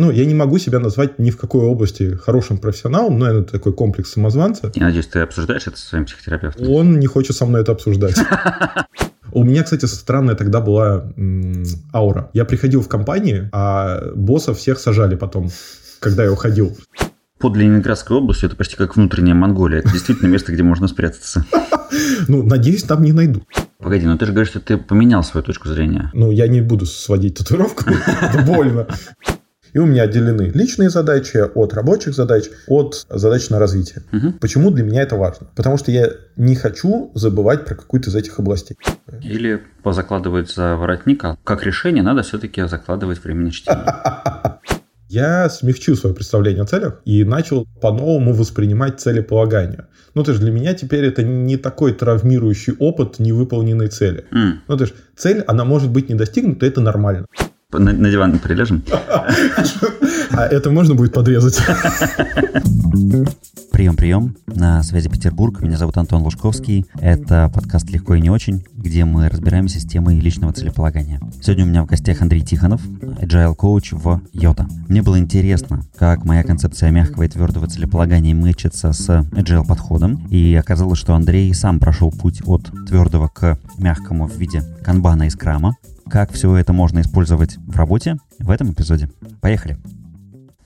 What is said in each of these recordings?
Ну, я не могу себя назвать ни в какой области хорошим профессионалом, но это такой комплекс самозванца. Я надеюсь, ты обсуждаешь это со своим психотерапевтом? Он не хочет со мной это обсуждать. У меня, кстати, странная тогда была аура. Я приходил в компании, а боссов всех сажали потом, когда я уходил. Под Ленинградской областью это почти как внутренняя Монголия. Это действительно место, где можно спрятаться. Ну, надеюсь, там не найду. Погоди, но ты же говоришь, что ты поменял свою точку зрения. Ну, я не буду сводить татуировку, это больно. И у меня отделены личные задачи от рабочих задач, от задач на развитие. Угу. Почему для меня это важно? Потому что я не хочу забывать про какую-то из этих областей. Или позакладывать за воротник, а как решение надо все-таки закладывать время на чтение. Я смягчил свое представление о целях и начал по-новому воспринимать целеполагание. Ну, то есть для меня теперь это не такой травмирующий опыт невыполненной цели. Mm. Ну, то есть цель, она может быть не достигнута, это нормально. На, на диван прилежем? А это можно будет подрезать? Прием, прием. На связи Петербург. Меня зовут Антон Лужковский. Это подкаст «Легко и не очень», где мы разбираемся с темой личного целеполагания. Сегодня у меня в гостях Андрей Тихонов, agile коуч в Йота. Мне было интересно, как моя концепция мягкого и твердого целеполагания мэчится с agile подходом. И оказалось, что Андрей сам прошел путь от твердого к мягкому в виде канбана и скрама. Как все это можно использовать в работе в этом эпизоде. Поехали!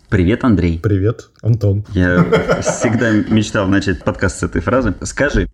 Привет, Андрей. Привет, Антон. Я всегда мечтал начать подкаст с этой фразы. Скажи,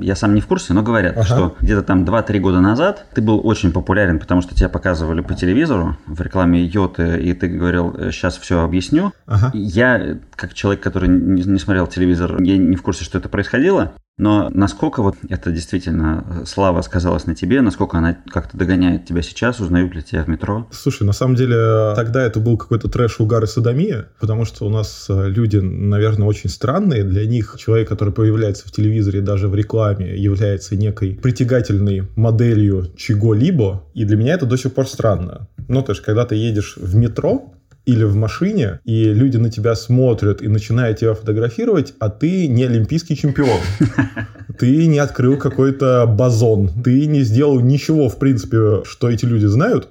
я сам не в курсе, но говорят, Ага. что где-то там 2-3 года назад ты был очень популярен, потому что тебя показывали по телевизору в рекламе Йоты, и ты говорил, сейчас все объясню. Ага. Я, как человек, который не, не смотрел телевизор, я не в курсе, что это происходило. Но насколько вот это действительно слава сказалась на тебе, насколько она как-то догоняет тебя сейчас, узнают ли тебя в метро? Слушай, на самом деле тогда это был какой-то трэш, угар и садомия, потому что у нас э, люди, наверное, очень странные. Для них человек, который появляется в телевизоре, даже в рекламе, является некой притягательной моделью чего-либо. И для меня это до сих пор странно. Ну, то есть, когда ты едешь в метро, или в машине, и люди на тебя смотрят и начинают тебя фотографировать, а ты не олимпийский чемпион. Ты не открыл какой-то базон. Ты не сделал ничего, в принципе, что эти люди знают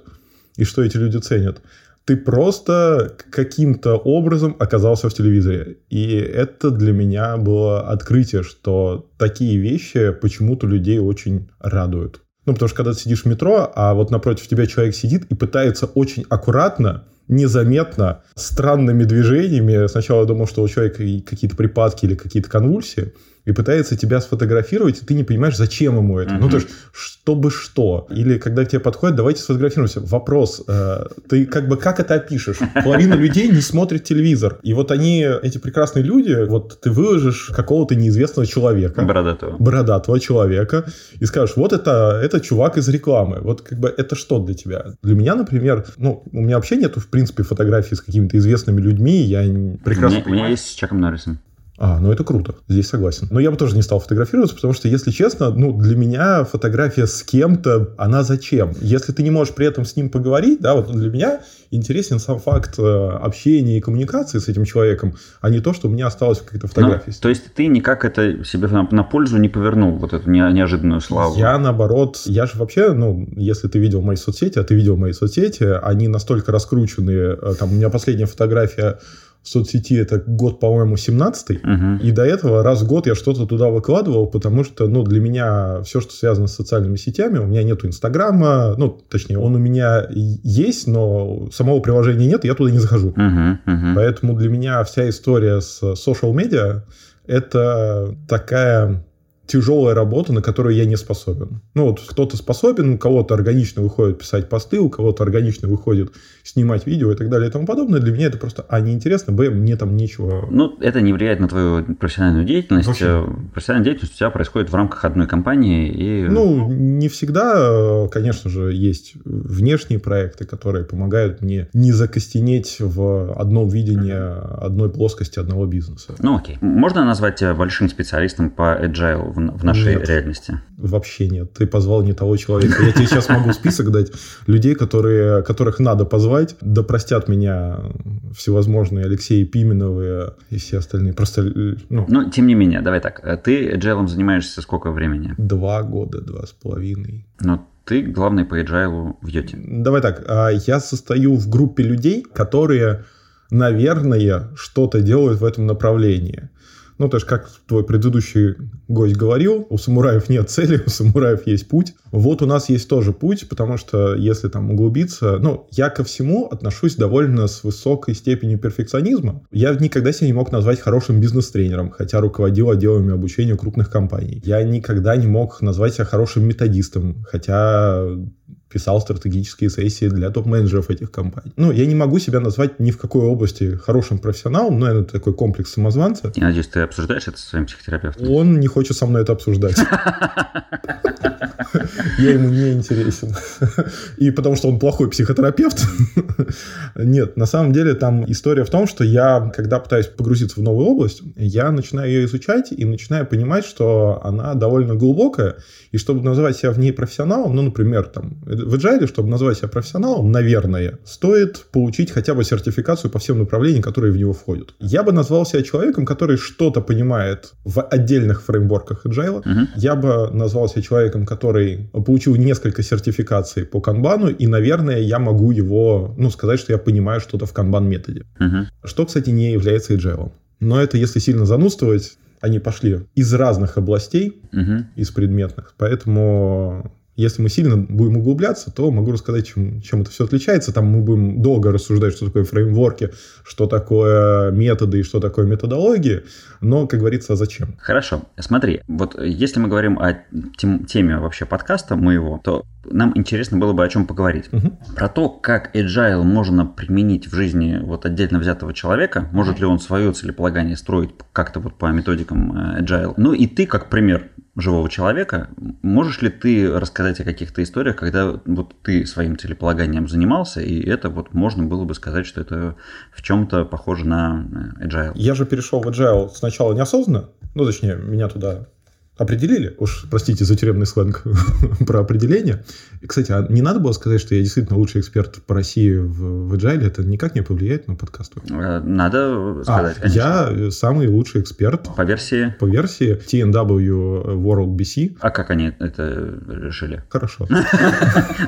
и что эти люди ценят. Ты просто каким-то образом оказался в телевизоре. И это для меня было открытие, что такие вещи почему-то людей очень радуют. Ну, потому что когда ты сидишь в метро, а вот напротив тебя человек сидит и пытается очень аккуратно, незаметно, странными движениями. Сначала я думал, что у человека какие-то припадки или какие-то конвульсии. И пытается тебя сфотографировать, и ты не понимаешь, зачем ему это. Ну, то есть, чтобы что. Или когда к тебе подходят, давайте сфотографируемся. Вопрос, э, ты как бы как это опишешь? Половина людей не смотрит телевизор. И вот они, эти прекрасные люди, вот ты выложишь какого-то неизвестного человека Бородатого. бородатого человека и скажешь, вот это, это чувак из рекламы. Вот как бы это что для тебя? Для меня, например, ну, у меня вообще нету, в принципе, фотографий с какими-то известными людьми. Я прекрасно У меня, у меня понимаю. есть с Чаком Норрисом. А, ну это круто, здесь согласен. Но я бы тоже не стал фотографироваться, потому что, если честно, ну, для меня фотография с кем-то, она зачем? Если ты не можешь при этом с ним поговорить, да, вот для меня интересен сам факт э, общения и коммуникации с этим человеком, а не то, что у меня осталось какая-то Ну, фотография. то есть ты никак это себе на, на пользу не повернул, вот эту не- неожиданную славу? Я наоборот, я же вообще, ну, если ты видел мои соцсети, а ты видел мои соцсети, они настолько раскрученные. э, Там у меня последняя фотография соцсети это год, по-моему, 17 Мгм. И до этого раз в год я что-то туда выкладывал, потому что, ну, для меня все, что связано с социальными сетями, у меня нету Инстаграма, ну, точнее, он у меня есть, но самого приложения нет, и я туда не захожу. Мгм, мгм. Поэтому для меня вся история с social media это такая тяжелая работа, на которую я не способен. Ну вот кто-то способен, у кого-то органично выходит писать посты, у кого-то органично выходит снимать видео и так далее и тому подобное. Для меня это просто, а, неинтересно, б, мне там нечего... Ну, это не влияет на твою профессиональную деятельность. Вообще. Э, Профессиональная деятельность у тебя происходит в рамках одной компании. И... Ну, не всегда, конечно же, есть внешние проекты, которые помогают мне не закостенеть в одном видении одной плоскости одного бизнеса. Ну, окей. Можно назвать тебя большим специалистом по agile в, в нашей Нет. реальности? Вообще нет. Ты позвал не того человека. Я тебе сейчас могу список дать людей, которые, которых надо позвать. Да простят меня всевозможные Алексеи Пименовы и все остальные. Просто ну, Но, тем не менее, давай так. Ты agile занимаешься сколько времени? два года, два с половиной. Но ты главный по agile в Йоте. Давай так, а, я состою в группе людей, которые наверное, что-то делают в этом направлении. Ну, то есть, как твой предыдущий гость говорил, у самураев нет цели, у самураев есть путь. Вот у нас есть тоже путь, потому что если там углубиться... Ну, я ко всему отношусь довольно с высокой степенью перфекционизма. Я никогда себя не мог назвать хорошим бизнес-тренером, хотя руководил отделами обучения крупных компаний. Я никогда не мог назвать себя хорошим методистом, хотя писал стратегические сессии для топ-менеджеров этих компаний. Ну, я не могу себя назвать ни в какой области хорошим профессионалом, но это такой комплекс самозванца. Я надеюсь, ты обсуждаешь это со своим психотерапевтом? Он не хочет со мной это обсуждать. Я ему не интересен. И потому что он плохой психотерапевт. Нет, на самом деле там история в том, что я, когда пытаюсь погрузиться в новую область, я начинаю ее изучать и начинаю понимать, что она довольно глубокая, и чтобы называть себя в ней профессионалом, ну, например, там, в Agile, чтобы назвать себя профессионалом, наверное, стоит получить хотя бы сертификацию по всем направлениям, которые в него входят. Я бы назвал себя человеком, который что-то понимает в отдельных фреймворках Agile. Uh-huh. Я бы назвал себя человеком, который получил несколько сертификаций по канбану, и, наверное, я могу его, ну, сказать, что я понимаю что-то в канбан-методе. Uh-huh. Что, кстати, не является Agile. Но это если сильно занудствовать, они пошли из разных областей, uh-huh. из предметных. Поэтому если мы сильно будем углубляться, то могу рассказать, чем, чем это все отличается. Там мы будем долго рассуждать, что такое фреймворки, что такое методы и что такое методологии. Но, как говорится, зачем? Хорошо. Смотри, вот если мы говорим о тем, теме вообще подкаста моего, то нам интересно было бы о чем поговорить. Угу. Про то, как agile можно применить в жизни вот отдельно взятого человека, может ли он свое целеполагание строить как-то вот по методикам э, agile. Ну и ты, как пример живого человека, можешь ли ты рассказать о каких-то историях, когда вот ты своим целеполаганием занимался, и это вот можно было бы сказать, что это в чем-то похоже на э, agile? Я же перешел в agile сначала неосознанно, ну, точнее, меня туда определили, уж простите за тюремный сленг про определение. И, кстати, а не надо было сказать, что я действительно лучший эксперт по России в, в Agile? Это никак не повлияет на подкаст? Э, надо сказать, а, конечно. Я самый лучший эксперт. По версии? По версии TNW World BC. А как они это решили? Хорошо.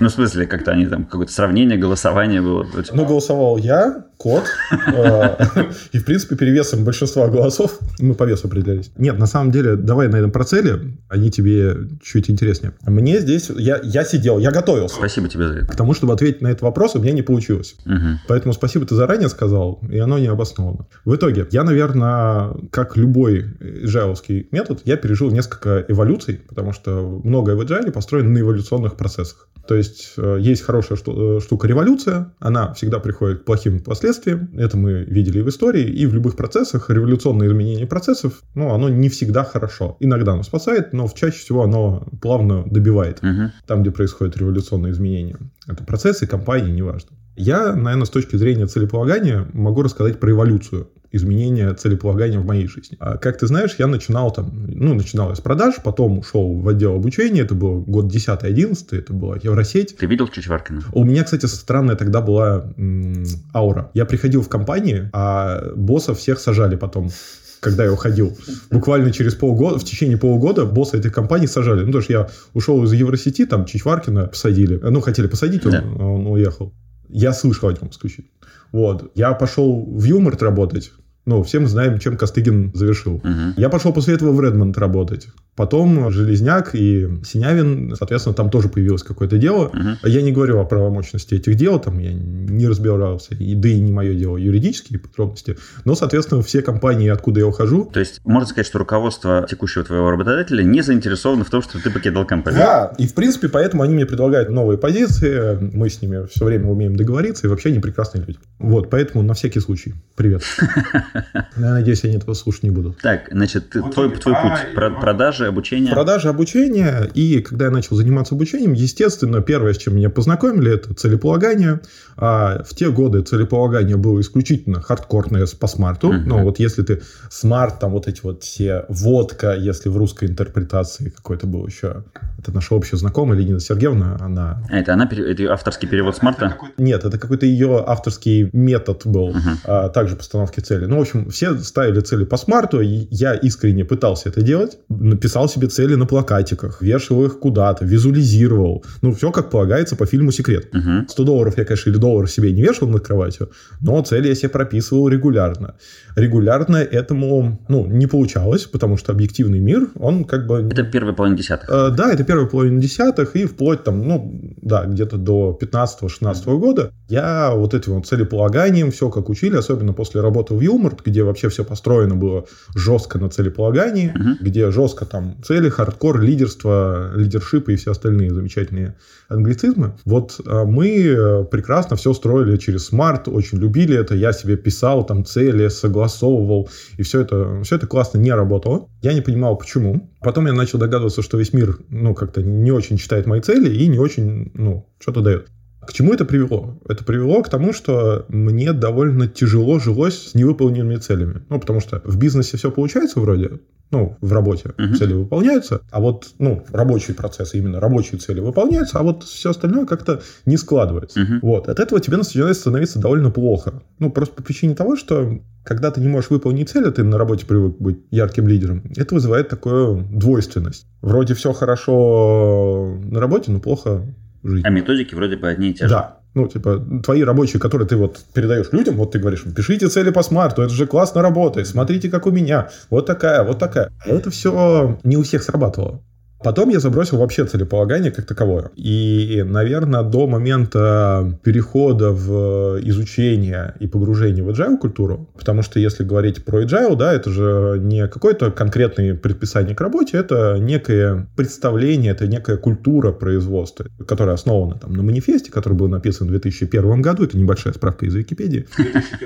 Ну, в смысле, как-то они там, какое-то сравнение, голосование было? Ну, голосовал я, код, э, и, в принципе, перевесом большинства голосов мы по весу определялись. Нет, на самом деле, давай на этом процеле, они тебе чуть интереснее. Мне здесь, я, я сидел, я готовился. Спасибо тебе за это. К тому, чтобы ответить на этот вопрос, у меня не получилось. Угу. Поэтому спасибо, ты заранее сказал, и оно не обосновано. В итоге, я, наверное, как любой джайловский метод, я пережил несколько эволюций, потому что многое в agile построено на эволюционных процессах. То есть э, есть хорошая э, штука революция, она всегда приходит к плохим последствиям. Это мы видели и в истории, и в любых процессах. Революционное изменение процессов, ну, оно не всегда хорошо. Иногда оно спасает, но чаще всего оно плавно добивает угу. там, где происходит революционное изменение. Это процессы, компании, неважно. Я, наверное, с точки зрения целеполагания могу рассказать про эволюцию изменения целеполагания в моей жизни. А как ты знаешь, я начинал там, ну, начинал я с продаж, потом ушел в отдел обучения, это был год 10-11, это была Евросеть. Ты видел Чичваркина? У меня, кстати, странная тогда была м- аура. Я приходил в компании, а боссов всех сажали потом когда я уходил. Буквально через полгода, в течение полугода босса этой компании сажали. Ну, потому что я ушел из Евросети, там Чичваркина посадили. Ну, хотели посадить, он, да. он уехал. Я слышал о нем исключительно. Вот. Я пошел в Юморт работать. Ну, все мы знаем, чем Костыгин завершил. Uh-huh. Я пошел после этого в Редмонд работать. Потом Железняк и Синявин, соответственно, там тоже появилось какое-то дело. Uh-huh. Я не говорю о правомощности этих дел, там я не разбирался, и, да и не мое дело юридические подробности. Но, соответственно, все компании, откуда я ухожу... То есть, можно сказать, что руководство текущего твоего работодателя не заинтересовано в том, что ты покидал компанию? Да, и в принципе, поэтому они мне предлагают новые позиции, мы с ними все время умеем договориться, и вообще они прекрасные люди. Вот, поэтому на всякий случай. Привет. Я надеюсь, они этого слушать не будут. Так, значит, твой, твой путь, продажи, продажи, обучение? Продажи, обучение. И когда я начал заниматься обучением, естественно, первое, с чем меня познакомили, это целеполагание. А в те годы целеполагание было исключительно хардкорное по SMART у. Угу. Ну, вот если ты SMART, там вот эти вот все водка, если в русской интерпретации какой-то был еще. Это наша общая знакомая Ленина Сергеевна, она... А, это она, это авторский перевод SMART а? Нет, это какой-то ее авторский метод был, uh-huh. а, также постановки цели. Ну, общем, все ставили цели по SMART у, и я искренне пытался это делать. Написал себе цели на плакатиках, вешал их куда-то, визуализировал. Ну, все как полагается по фильму «Секрет». Угу. 100 долларов я, конечно, или долларов себе не вешал над кроватью, но цели я себе прописывал регулярно. Регулярно этому, ну, не получалось, потому что объективный мир, он как бы... Это первая половина десятых. Э, да, это первая половина десятых, и вплоть там, ну, да, где-то до 15-16 года я вот этим вот целеполаганием, все как учили, особенно после работы в Юморт, где вообще все построено было жестко на целеполагании, Мгм. где жестко там цели, хардкор, лидерство, лидершип и все остальные замечательные англицизмы. Вот а, мы э, прекрасно все строили через смарт, очень любили это, я себе писал там цели, согласовывал, и все это, все это классно не работало. Я не понимал, почему. Потом я начал догадываться, что весь мир, ну, как-то не очень читает мои цели и не очень, ну, что-то дает. К чему это привело? Это привело к тому, что мне довольно тяжело жилось с невыполненными целями. Ну, потому что в бизнесе все получается вроде, ну, в работе Мгм. цели выполняются, а вот, ну, рабочие процессы, именно рабочие цели выполняются, а вот все остальное как-то не складывается. Мгм. Вот, от этого тебе начинает становиться довольно плохо. Ну, просто по причине того, что когда ты не можешь выполнить цель, а ты на работе привык быть ярким лидером, это вызывает такую двойственность. Вроде все хорошо на работе, но плохо жизни. А методики вроде бы одни и те же. Да. Ну, типа, твои рабочие, которые ты вот передаешь людям, вот ты говоришь, пишите цели по смарту, это же классно работает, смотрите, как у меня, вот такая, вот такая. А это все не у всех срабатывало. Потом я забросил вообще целеполагание как таковое. И, наверное, до момента перехода в изучение и погружение в agile культуру, потому что если говорить про agile, да, это же не какое-то конкретное предписание к работе, это некое представление, это некая культура производства, которая основана там на манифесте, который был написан в 2001 году, это небольшая справка из Википедии.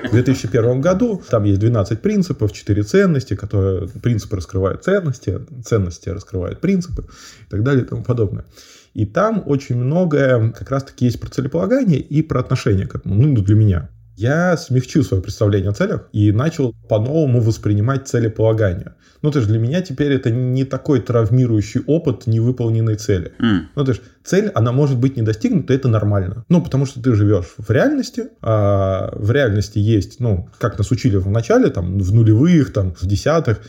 В 2001 году там есть 12 принципов, 4 ценности, которые принципы раскрывают ценности, ценности раскрывают принципы и так далее и тому подобное. И там очень многое как раз-таки есть про целеполагание и про отношение к этому, ну, для меня. Я смягчил свое представление о целях и начал по-новому воспринимать целеполагание. Ну, то есть для меня теперь это не такой травмирующий опыт невыполненной цели. М. Ну, то есть цель, она может быть не достигнута, это нормально. Ну, потому что ты живешь в реальности, а в реальности есть, ну, как нас учили в начале, там, в нулевых, там, в десятых,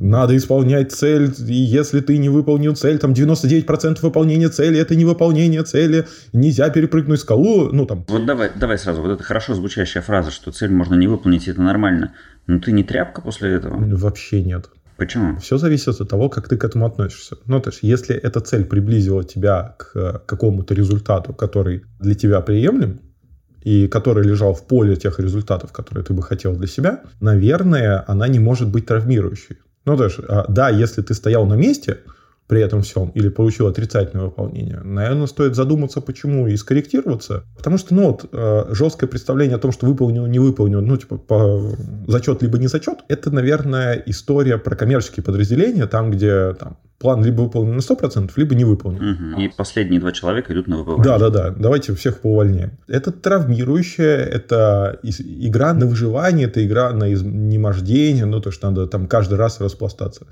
надо исполнять цель, и если ты не выполнил цель, там 99% выполнения цели, это не выполнение цели, нельзя перепрыгнуть скалу, ну, там, Вот давай, давай сразу, вот эта хорошо звучащая фраза, что цель можно не выполнить, это нормально. Но ты не тряпка после этого? вообще нет. Почему? Все зависит от того, как ты к этому относишься. Ну, то есть, если эта цель приблизила тебя к э, какому-то результату, который для тебя приемлем, и который лежал в поле тех результатов, которые ты бы хотел для себя, наверное, она не может быть травмирующей. Ну, а, да, если ты стоял на месте при этом всем или получил отрицательное выполнение, наверное, стоит задуматься, почему, и скорректироваться. Потому что, ну, вот, э, жесткое представление о том, что выполнил, не выполнил, ну, типа, по зачет либо не зачет, это, наверное, история про коммерческие подразделения, там, где там, план либо выполнен на 100%, либо не выполнен. Мгм. И последние два человека идут на выполнение. Да, да, да. Давайте всех поувольняем. Это травмирующее, это игра на выживание, это игра на изнемождение, ну, то, что надо там каждый раз распластаться.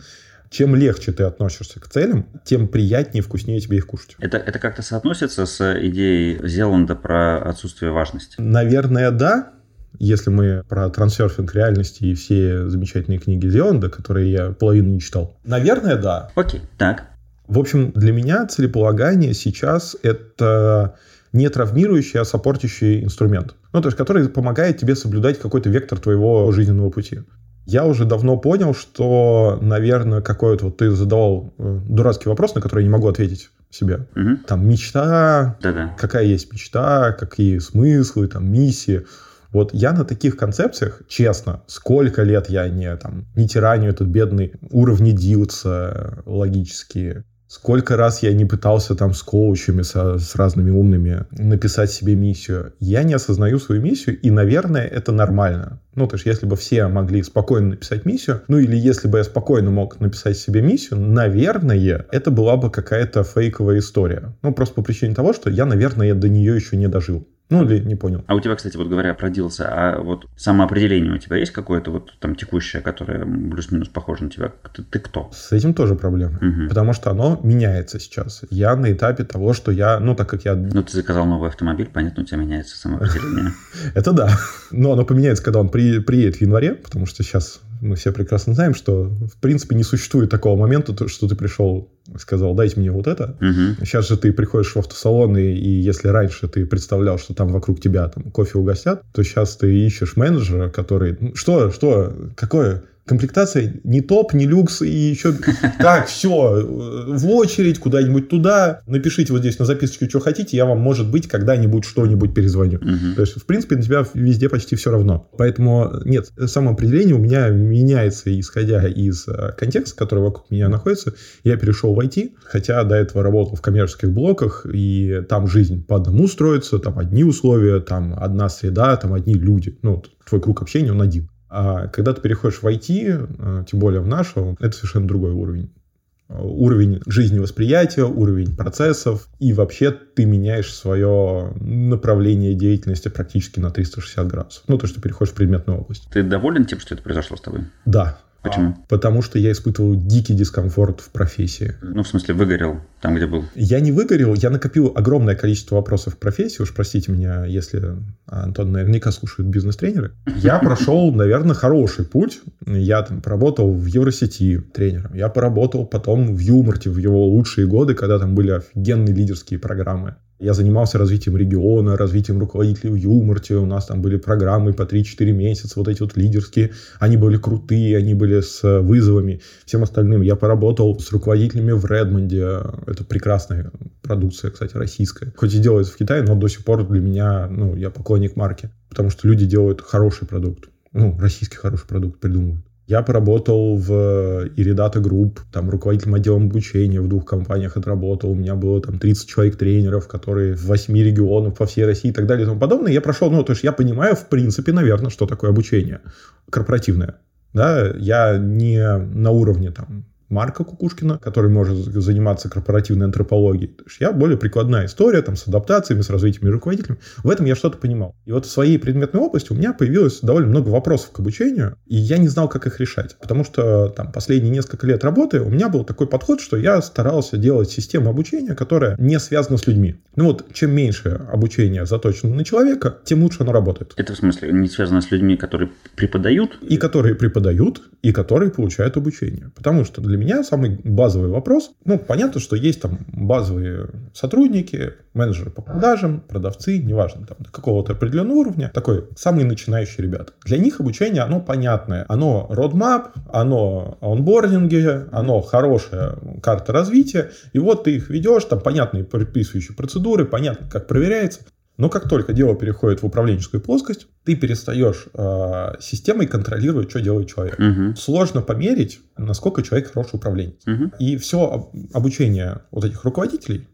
Чем легче ты относишься к целям, тем приятнее и вкуснее тебе их кушать. Это, это как-то соотносится с идеей Зеланда про отсутствие важности? Наверное, да. Если мы про трансерфинг реальности и все замечательные книги Зеланда, которые я половину не читал. Наверное, да. Окей, так. В общем, для меня целеполагание сейчас это не травмирующий, а саппортящий инструмент. Ну, то есть, который помогает тебе соблюдать какой-то вектор твоего жизненного пути. Я уже давно понял, что, наверное, какой-то вот ты задавал э, дурацкий вопрос, на который я не могу ответить себе. Мгм. Там мечта, Да-да. какая есть мечта, какие смыслы, там, миссии. Вот я на таких концепциях, честно, сколько лет я не, там, не тираню этот бедный уровни дилса логические, сколько раз я не пытался там с коучами, со- с разными умными написать себе миссию. Я не осознаю свою миссию, и, наверное, это нормально. Ну, то есть, если бы все могли спокойно написать миссию, ну, или если бы я спокойно мог написать себе миссию, наверное, это была бы какая-то фейковая история. Ну, просто по причине того, что я, наверное, до нее еще не дожил. Ну, или не понял. А у тебя, кстати, вот говоря про Дилса, а вот самоопределение у тебя есть какое-то вот там текущее, которое плюс-минус похоже на тебя? Ты, ты кто? С этим тоже проблема. Мгм. Потому что оно меняется сейчас. Я на этапе того, что я, ну, так как я... Ну, ты заказал новый автомобиль, понятно, у тебя меняется самоопределение. Это да. Но оно поменяется, когда он при- приедет в январе, потому что сейчас мы все прекрасно знаем, что, в принципе, не существует такого момента, то, что ты пришел сказал, дайте мне вот это. Мгм. Сейчас же ты приходишь в автосалон, и, и если раньше ты представлял, что там вокруг тебя там, кофе угостят, то сейчас ты ищешь менеджера, который... «Ну, Что, что, какое? Комплектация не топ, не люкс, и еще... Так, все, в очередь, куда-нибудь туда. Напишите вот здесь на записочке, что хотите, я вам, может быть, когда-нибудь что-нибудь перезвоню. То есть, в принципе, на тебя везде почти все равно. Поэтому, нет, самоопределение у меня меняется, исходя из э, контекста, который вокруг меня находится. Я перешел в IT, хотя до этого работал в коммерческих блоках, и там жизнь по одному строится, там одни условия, там одна среда, там одни люди. Ну, твой круг общения, он один. А когда ты переходишь в IT, э, тем более в нашу, это совершенно другой уровень уровень жизневосприятия, уровень процессов, и вообще ты меняешь свое направление деятельности практически на 360 градусов. Ну, то, что переходишь в предметную область. Ты доволен тем, что это произошло с тобой? Да. Почему? Потому что я испытывал дикий дискомфорт в профессии. Ну, в смысле, выгорел там, где был. Я не выгорел, я накопил огромное количество вопросов в профессии. Уж простите меня, если Антон наверняка слушают бизнес-тренеры. Я прошел, наверное, хороший путь. Я там поработал в Евросети тренером. Я поработал потом в Юлмарте в его лучшие годы, когда там были офигенные лидерские программы. Я занимался развитием региона, развитием руководителей в Юлмарте. У нас там были программы по 3-4 месяца, вот эти вот лидерские. Они были крутые, они были с вызовами, всем остальным. Я поработал с руководителями в Редмонде. Это прекрасная продукция, кстати, российская. Хоть и делается в Китае, но до сих пор для меня, ну, я поклонник марки. Потому что люди делают хороший продукт. Ну, российский хороший продукт придумывают. Я поработал в Иридата Групп, там руководителем отделом обучения в двух компаниях отработал. У меня было там 30 человек тренеров, которые в 8 регионах по всей России и так далее и тому подобное. Я прошел, ну, то есть я понимаю, в принципе, наверное, что такое обучение корпоративное. Да, я не на уровне там Марка Кукушкина, который может заниматься корпоративной антропологией. То есть я более прикладная история, там, с адаптациями, с развитием руководителями. В этом я что-то понимал. И вот в своей предметной области у меня появилось довольно много вопросов к обучению, и я не знал, как их решать. Потому что там последние несколько лет работы у меня был такой подход, что я старался делать систему обучения, которая не связана с людьми. Ну вот, чем меньше обучение заточено на человека, тем лучше оно работает. Это в смысле не связано с людьми, которые преподают? И которые преподают, и которые получают обучение. Потому что для меня самый базовый вопрос, ну, понятно, что есть там базовые сотрудники, менеджеры по продажам, продавцы, неважно, там, до какого-то определенного уровня, такой самые начинающие ребята. Для них обучение, оно понятное. Оно roadmap, оно онбординги, оно хорошая карта развития, и вот ты их ведешь, там понятные предписывающие процедуры, понятно, как проверяется. Но как только дело переходит в управленческую плоскость, ты перестаешь э, системой контролировать, что делает человек. Угу. Сложно померить, насколько человек хороший управленец. Угу. И все обучение вот этих руководителей,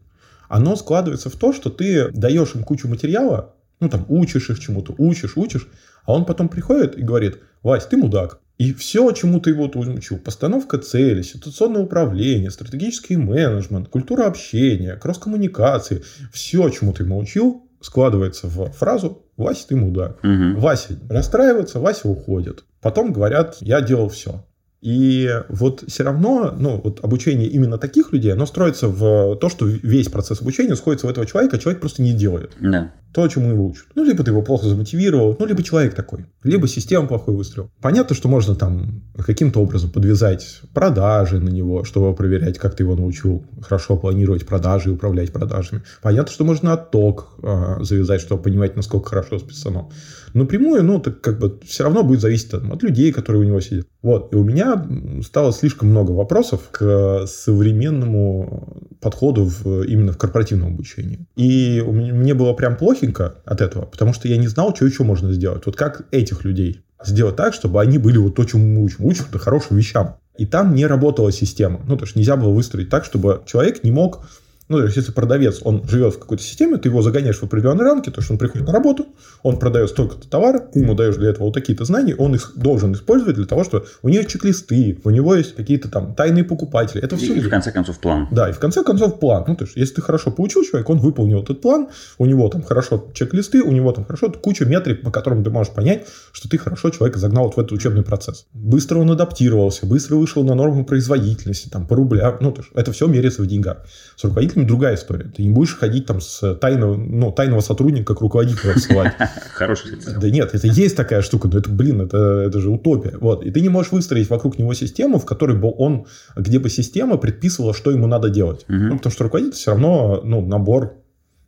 оно складывается в то, что ты даешь им кучу материала, ну там учишь их чему-то, учишь, учишь, а он потом приходит и говорит, Вась, ты мудак. И все, чему ты его учил, постановка цели, ситуационное управление, стратегический менеджмент, культура общения, кросс-коммуникации, все, чему ты ему учил, складывается в фразу «Вася, ты мудак». Угу. Вася расстраивается, Вася уходит. Потом говорят «я делал все». И вот все равно, ну, вот обучение именно таких людей, оно строится в то, что весь процесс обучения сходится в этого человека, а человек просто не делает Да. То, чему его учат. Ну, либо ты его плохо замотивировал, ну, либо человек такой, либо система плохой выстрел. Понятно, что можно там каким-то образом подвязать продажи на него, чтобы проверять, как ты его научил хорошо планировать продажи и управлять продажами. Понятно, что можно отток э, завязать, чтобы понимать, насколько хорошо списано. Напрямую, ну, так как бы все равно будет зависеть там, от людей, которые у него сидят. Вот. И у меня стало слишком много вопросов к современному подходу в, именно в корпоративном обучении. И мне было прям плохенько от этого, потому что я не знал, что еще можно сделать. Вот как этих людей сделать так, чтобы они были вот то, чему мы учим. Учим-то хорошим вещам. И там не работала система. Ну, то есть нельзя было выстроить так, чтобы человек не мог Ну, то есть, если продавец, он живет в какой-то системе, ты его загоняешь в определенные рамки, то есть он приходит на работу, он продает столько-то товара, ему даешь для этого вот такие-то знания, он их должен использовать для того, что у него чек-листы, у него есть какие-то там тайные покупатели. Это все И, в конце концов план. Да, и в конце концов план. Ну, то есть, если ты хорошо получил человека, он выполнил этот план, у него там хорошо чек-листы, у него там хорошо куча метрик, по которым ты можешь понять, что ты хорошо человека загнал вот в этот учебный процесс. Быстро он адаптировался, быстро вышел на норму производительности, там, по рублям. Ну, то есть, это все меряется в деньгах. С руководителем другая история. Ты не будешь ходить там с тайного, ну, тайного сотрудника к руководителю отсылать. Хороший Да нет, это есть такая штука, но это, блин, это, это же утопия. Вот. И ты не можешь выстроить вокруг него систему, в которой бы он, где бы система предписывала, что ему надо делать. Мгм. Ну, потому что руководитель все равно, ну, набор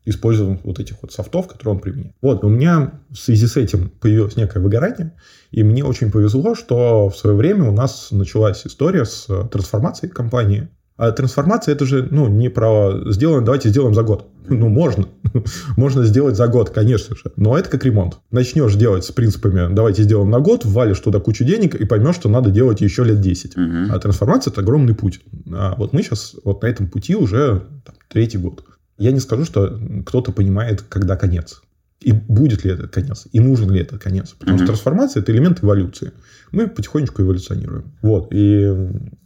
используем вот этих вот софтов, которые он применяет. Вот, у меня в связи с этим появилось некое выгорание, и мне очень повезло, что в свое время у нас началась история с э, трансформацией компании. А трансформация это же, ну, не про сделаем, давайте сделаем за год. Ну, можно. можно сделать за год, конечно же. Но это как ремонт. Начнешь делать с принципами, давайте сделаем на год, ввалишь туда кучу денег и поймешь, что надо делать еще лет 10. Мгм. А трансформация это огромный путь. А вот мы сейчас вот на этом пути уже там, третий год. Я не скажу, что кто-то понимает, когда конец. И будет ли этот конец, и нужен ли этот конец. Потому Мгм. что трансформация это элемент эволюции. Мы потихонечку эволюционируем. Вот. И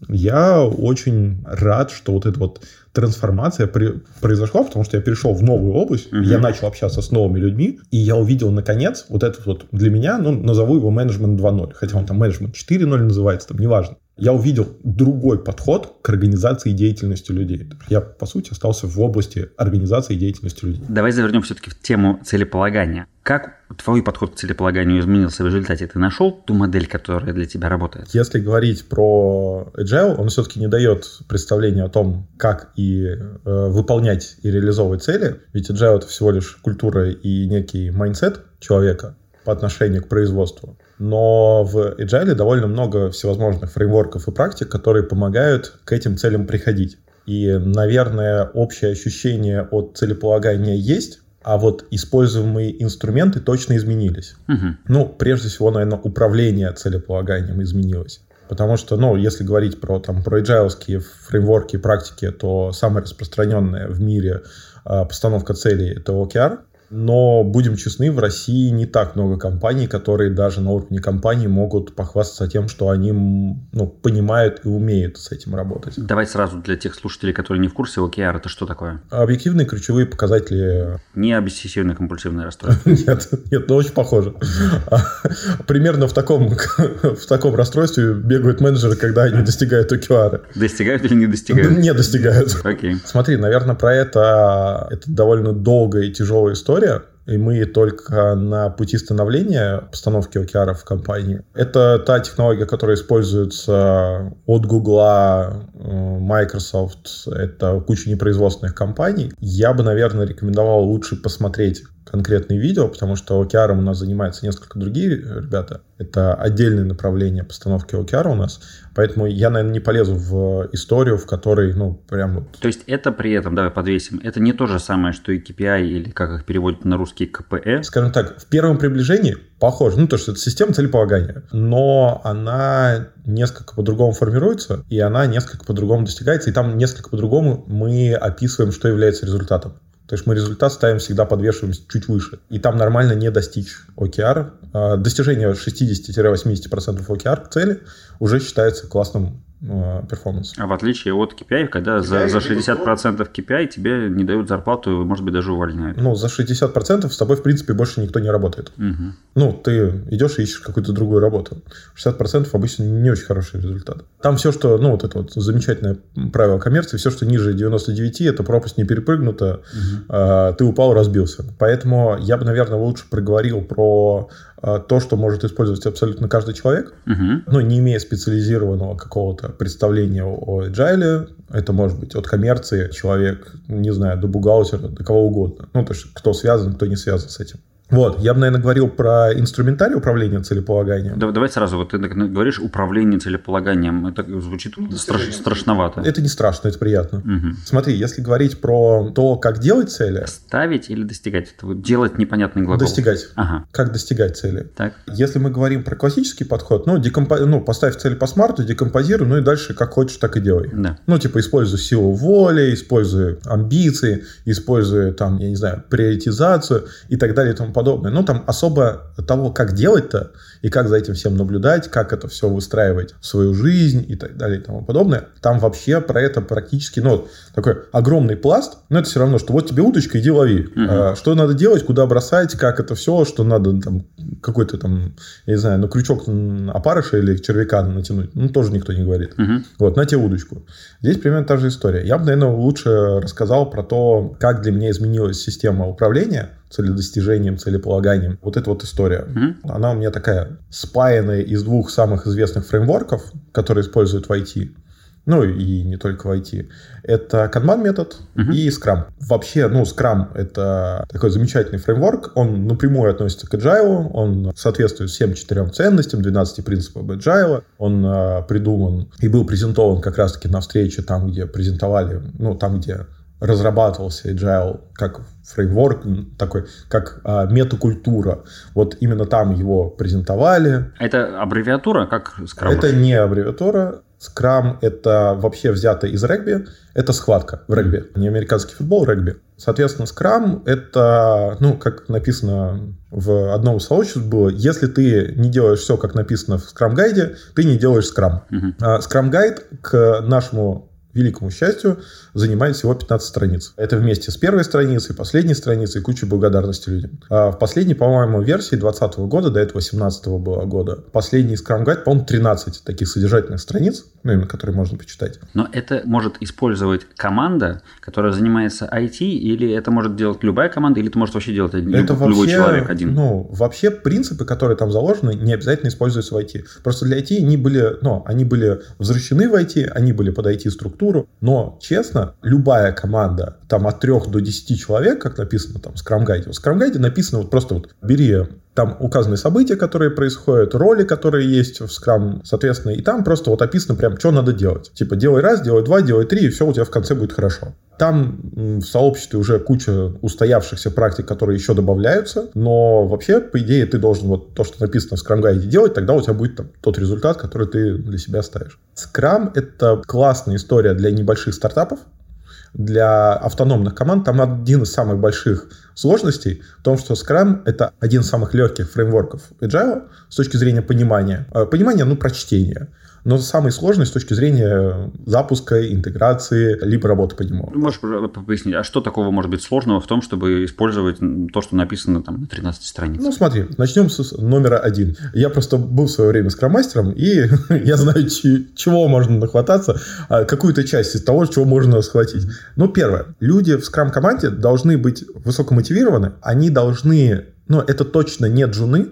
я очень рад, что вот эта вот трансформация при- произошла, потому что я перешел в новую область, Мгм. я начал общаться с новыми людьми, и я увидел наконец вот этот вот для меня, ну, назову его менеджмент 2.0, хотя он там менеджмент 4.0 называется, там неважно. Я увидел другой подход к организации деятельности людей. Я, по сути, остался в области организации деятельности людей. Давай завернем все-таки в тему целеполагания. Как твой подход к целеполаганию изменился в результате? Ты нашел ту модель, которая для тебя работает? Если говорить про agile, он все-таки не дает представления о том, как и э, выполнять и реализовывать цели. Ведь agile это всего лишь культура и некий mindset человека по отношению к производству. Но в agile довольно много всевозможных фреймворков и практик, которые помогают к этим целям приходить. И, наверное, общее ощущение от целеполагания есть, а вот используемые инструменты точно изменились. Мгм. Ну, прежде всего, наверное, управление целеполаганием изменилось. Потому что, ну, если говорить про, там, про agile фреймворки и практики, то самая распространенная в мире а, постановка целей – это OKR. Но, будем честны, в России не так много компаний, которые даже на уровне компании могут похвастаться тем, что они ну, понимают и умеют с этим работать. Давай сразу для тех слушателей, которые не в курсе, OKR это что такое? Объективные ключевые показатели Не обсессивно-компульсивное расстройство. Нет, нет, но очень похоже. Примерно в таком, в таком расстройстве бегают менеджеры, когда они достигают OKR. Достигают или не достигают? Не достигают. Окей. Смотри, наверное, про это это довольно долгая и тяжелая история. И мы только на пути становления постановки OKR в компании. Это та технология, которая используется от Google, Microsoft, это куча непроизводственных компаний. Я бы, наверное, рекомендовал лучше посмотреть конкретные видео, потому что OKR у нас занимаются несколько другие ребята. Это отдельное направление постановки OKR у нас. Поэтому я, наверное, не полезу в историю, в которой, ну, прям вот... То есть это при этом, давай подвесим, это не то же самое, что и KPI или как их переводят на русский КПЭ. Скажем так, в первом приближении похоже, ну, то, что это система целеполагания, но она несколько по-другому формируется, и она несколько по-другому достигается, и там несколько по-другому мы описываем, что является результатом. То есть мы результат ставим всегда подвешиваем чуть выше. И там нормально не достичь OKR. А, Достижение 60-80% OKR цели уже считается классным э, перформансом. А в отличие от KPI, когда за, за 60% KPI тебе не дают зарплату и, может быть, даже увольняют. Ну, за 60% с тобой, в принципе, больше никто не работает. Мгм. Ну, ты идешь и ищешь какую-то другую работу. 60% обычно не очень хороший результат. Там все, что, ну, вот это вот замечательное правило коммерции, все, что ниже 99, это пропасть не перепрыгнута, а, ты упал, разбился. Поэтому я бы, наверное, лучше проговорил про то, что может использовать абсолютно каждый человек, Мгм. ну, не имея специализированного какого-то представления о agile, это может быть от коммерции человек, не знаю, до бухгалтера, до кого угодно. Ну, то есть, кто связан, кто не связан с этим. Вот, я бы, наверное, говорил про инструментарий управления целеполаганием. Да, давай сразу, вот ты говоришь управление целеполаганием, это звучит страш, страшновато. Это не страшно, это приятно. Угу. Смотри, если говорить про то, как делать цели... Ставить или достигать? Это вот делать непонятный глагол. Достигать. Ага. Как достигать цели. Так. Если мы говорим про классический подход, ну, декомпо... ну поставь цель по смарту, декомпозируй, ну и дальше как хочешь, так и делай. Да. Ну, типа, используй силу воли, используй амбиции, используй там, я не знаю, приоритизацию и так далее и тому подобное. Ну, там особо того, как делать-то, и как за этим всем наблюдать, как это все выстраивать в свою жизнь и так далее и тому подобное. Там вообще про это практически, ну, такой огромный пласт, но это все равно, что вот тебе удочка, иди лови. Угу. А, что надо делать, куда бросать, как это все, что надо там какой-то там, я не знаю, на крючок опарыша или червяка натянуть, ну, тоже никто не говорит. Угу. Вот, на тебе удочку. Здесь примерно та же история. Я бы, наверное, лучше рассказал про то, как для меня изменилась система управления, целедостижением, целеполаганием. Вот эта вот история. Mm-hmm. Она у меня такая спаянная из двух самых известных фреймворков, которые используют в IT. Ну и не только в IT. Это Kanban метод uh-huh. и Scrum. Вообще, ну, Scrum — это такой замечательный фреймворк. Он напрямую относится к Agile. Он соответствует всем четырем ценностям, 12 принципам Agile. Он э, придуман и был презентован как раз-таки на встрече там, где презентовали, ну, там, где разрабатывался Agile как фреймворк, такой, как а, метакультура. Вот именно там его презентовали. Это аббревиатура, как Scrum? Это не аббревиатура. Scrum — это вообще взято из регби. Это схватка в регби. Не американский футбол, регби. Соответственно, Scrum — это, ну, как написано в одном из сообществ было, если ты не делаешь все, как написано в Scrum гайде, ты не делаешь Scrum. Uh-huh. Scrum гайд к нашему великому счастью, занимает всего 15 страниц. Это вместе с первой страницей, последней страницей и кучей благодарности людям. А в последней, по-моему, версии 2020 года, до этого 2018 было года, последний Scrum Guide, по-моему, 13 таких содержательных страниц, ну, именно которые можно почитать. Но это может использовать команда, которая занимается IT, или это может делать любая команда, или это может вообще делать это любой вообще, человек один? Ну, вообще принципы, которые там заложены, не обязательно используются в IT. Просто для IT они были, ну, они были возвращены в IT, они были под IT-структуру, структуру. Но, честно, любая команда, там от 3 до 10 человек, как написано там в Guide, в Guide написано вот просто вот бери там указаны события, которые происходят, роли, которые есть в Scrum, соответственно, и там просто вот описано прям, что надо делать. Типа, делай раз, делай два, делай три, и все у тебя в конце будет хорошо. Там в сообществе уже куча устоявшихся практик, которые еще добавляются, но вообще, по идее, ты должен вот то, что написано в Scrum Guide делать, тогда у тебя будет там, тот результат, который ты для себя ставишь. Scrum — это классная история для небольших стартапов, для автономных команд там один из самых больших сложностей в том, что Scrum — это один из самых легких фреймворков Agile с точки зрения понимания. Э, понимания, ну, прочтения но самый сложный с точки зрения запуска, интеграции, либо работы по нему. Можешь пояснить, а что такого может быть сложного в том, чтобы использовать то, что написано там на 13 страницах? Ну, смотри, начнем с номера один. Я просто был в свое время скромастером, и я знаю, чего можно нахвататься, а какую-то часть из того, чего можно схватить. Ну, первое. Люди в скрам-команде должны быть высокомотивированы, они должны ну, это точно не джуны,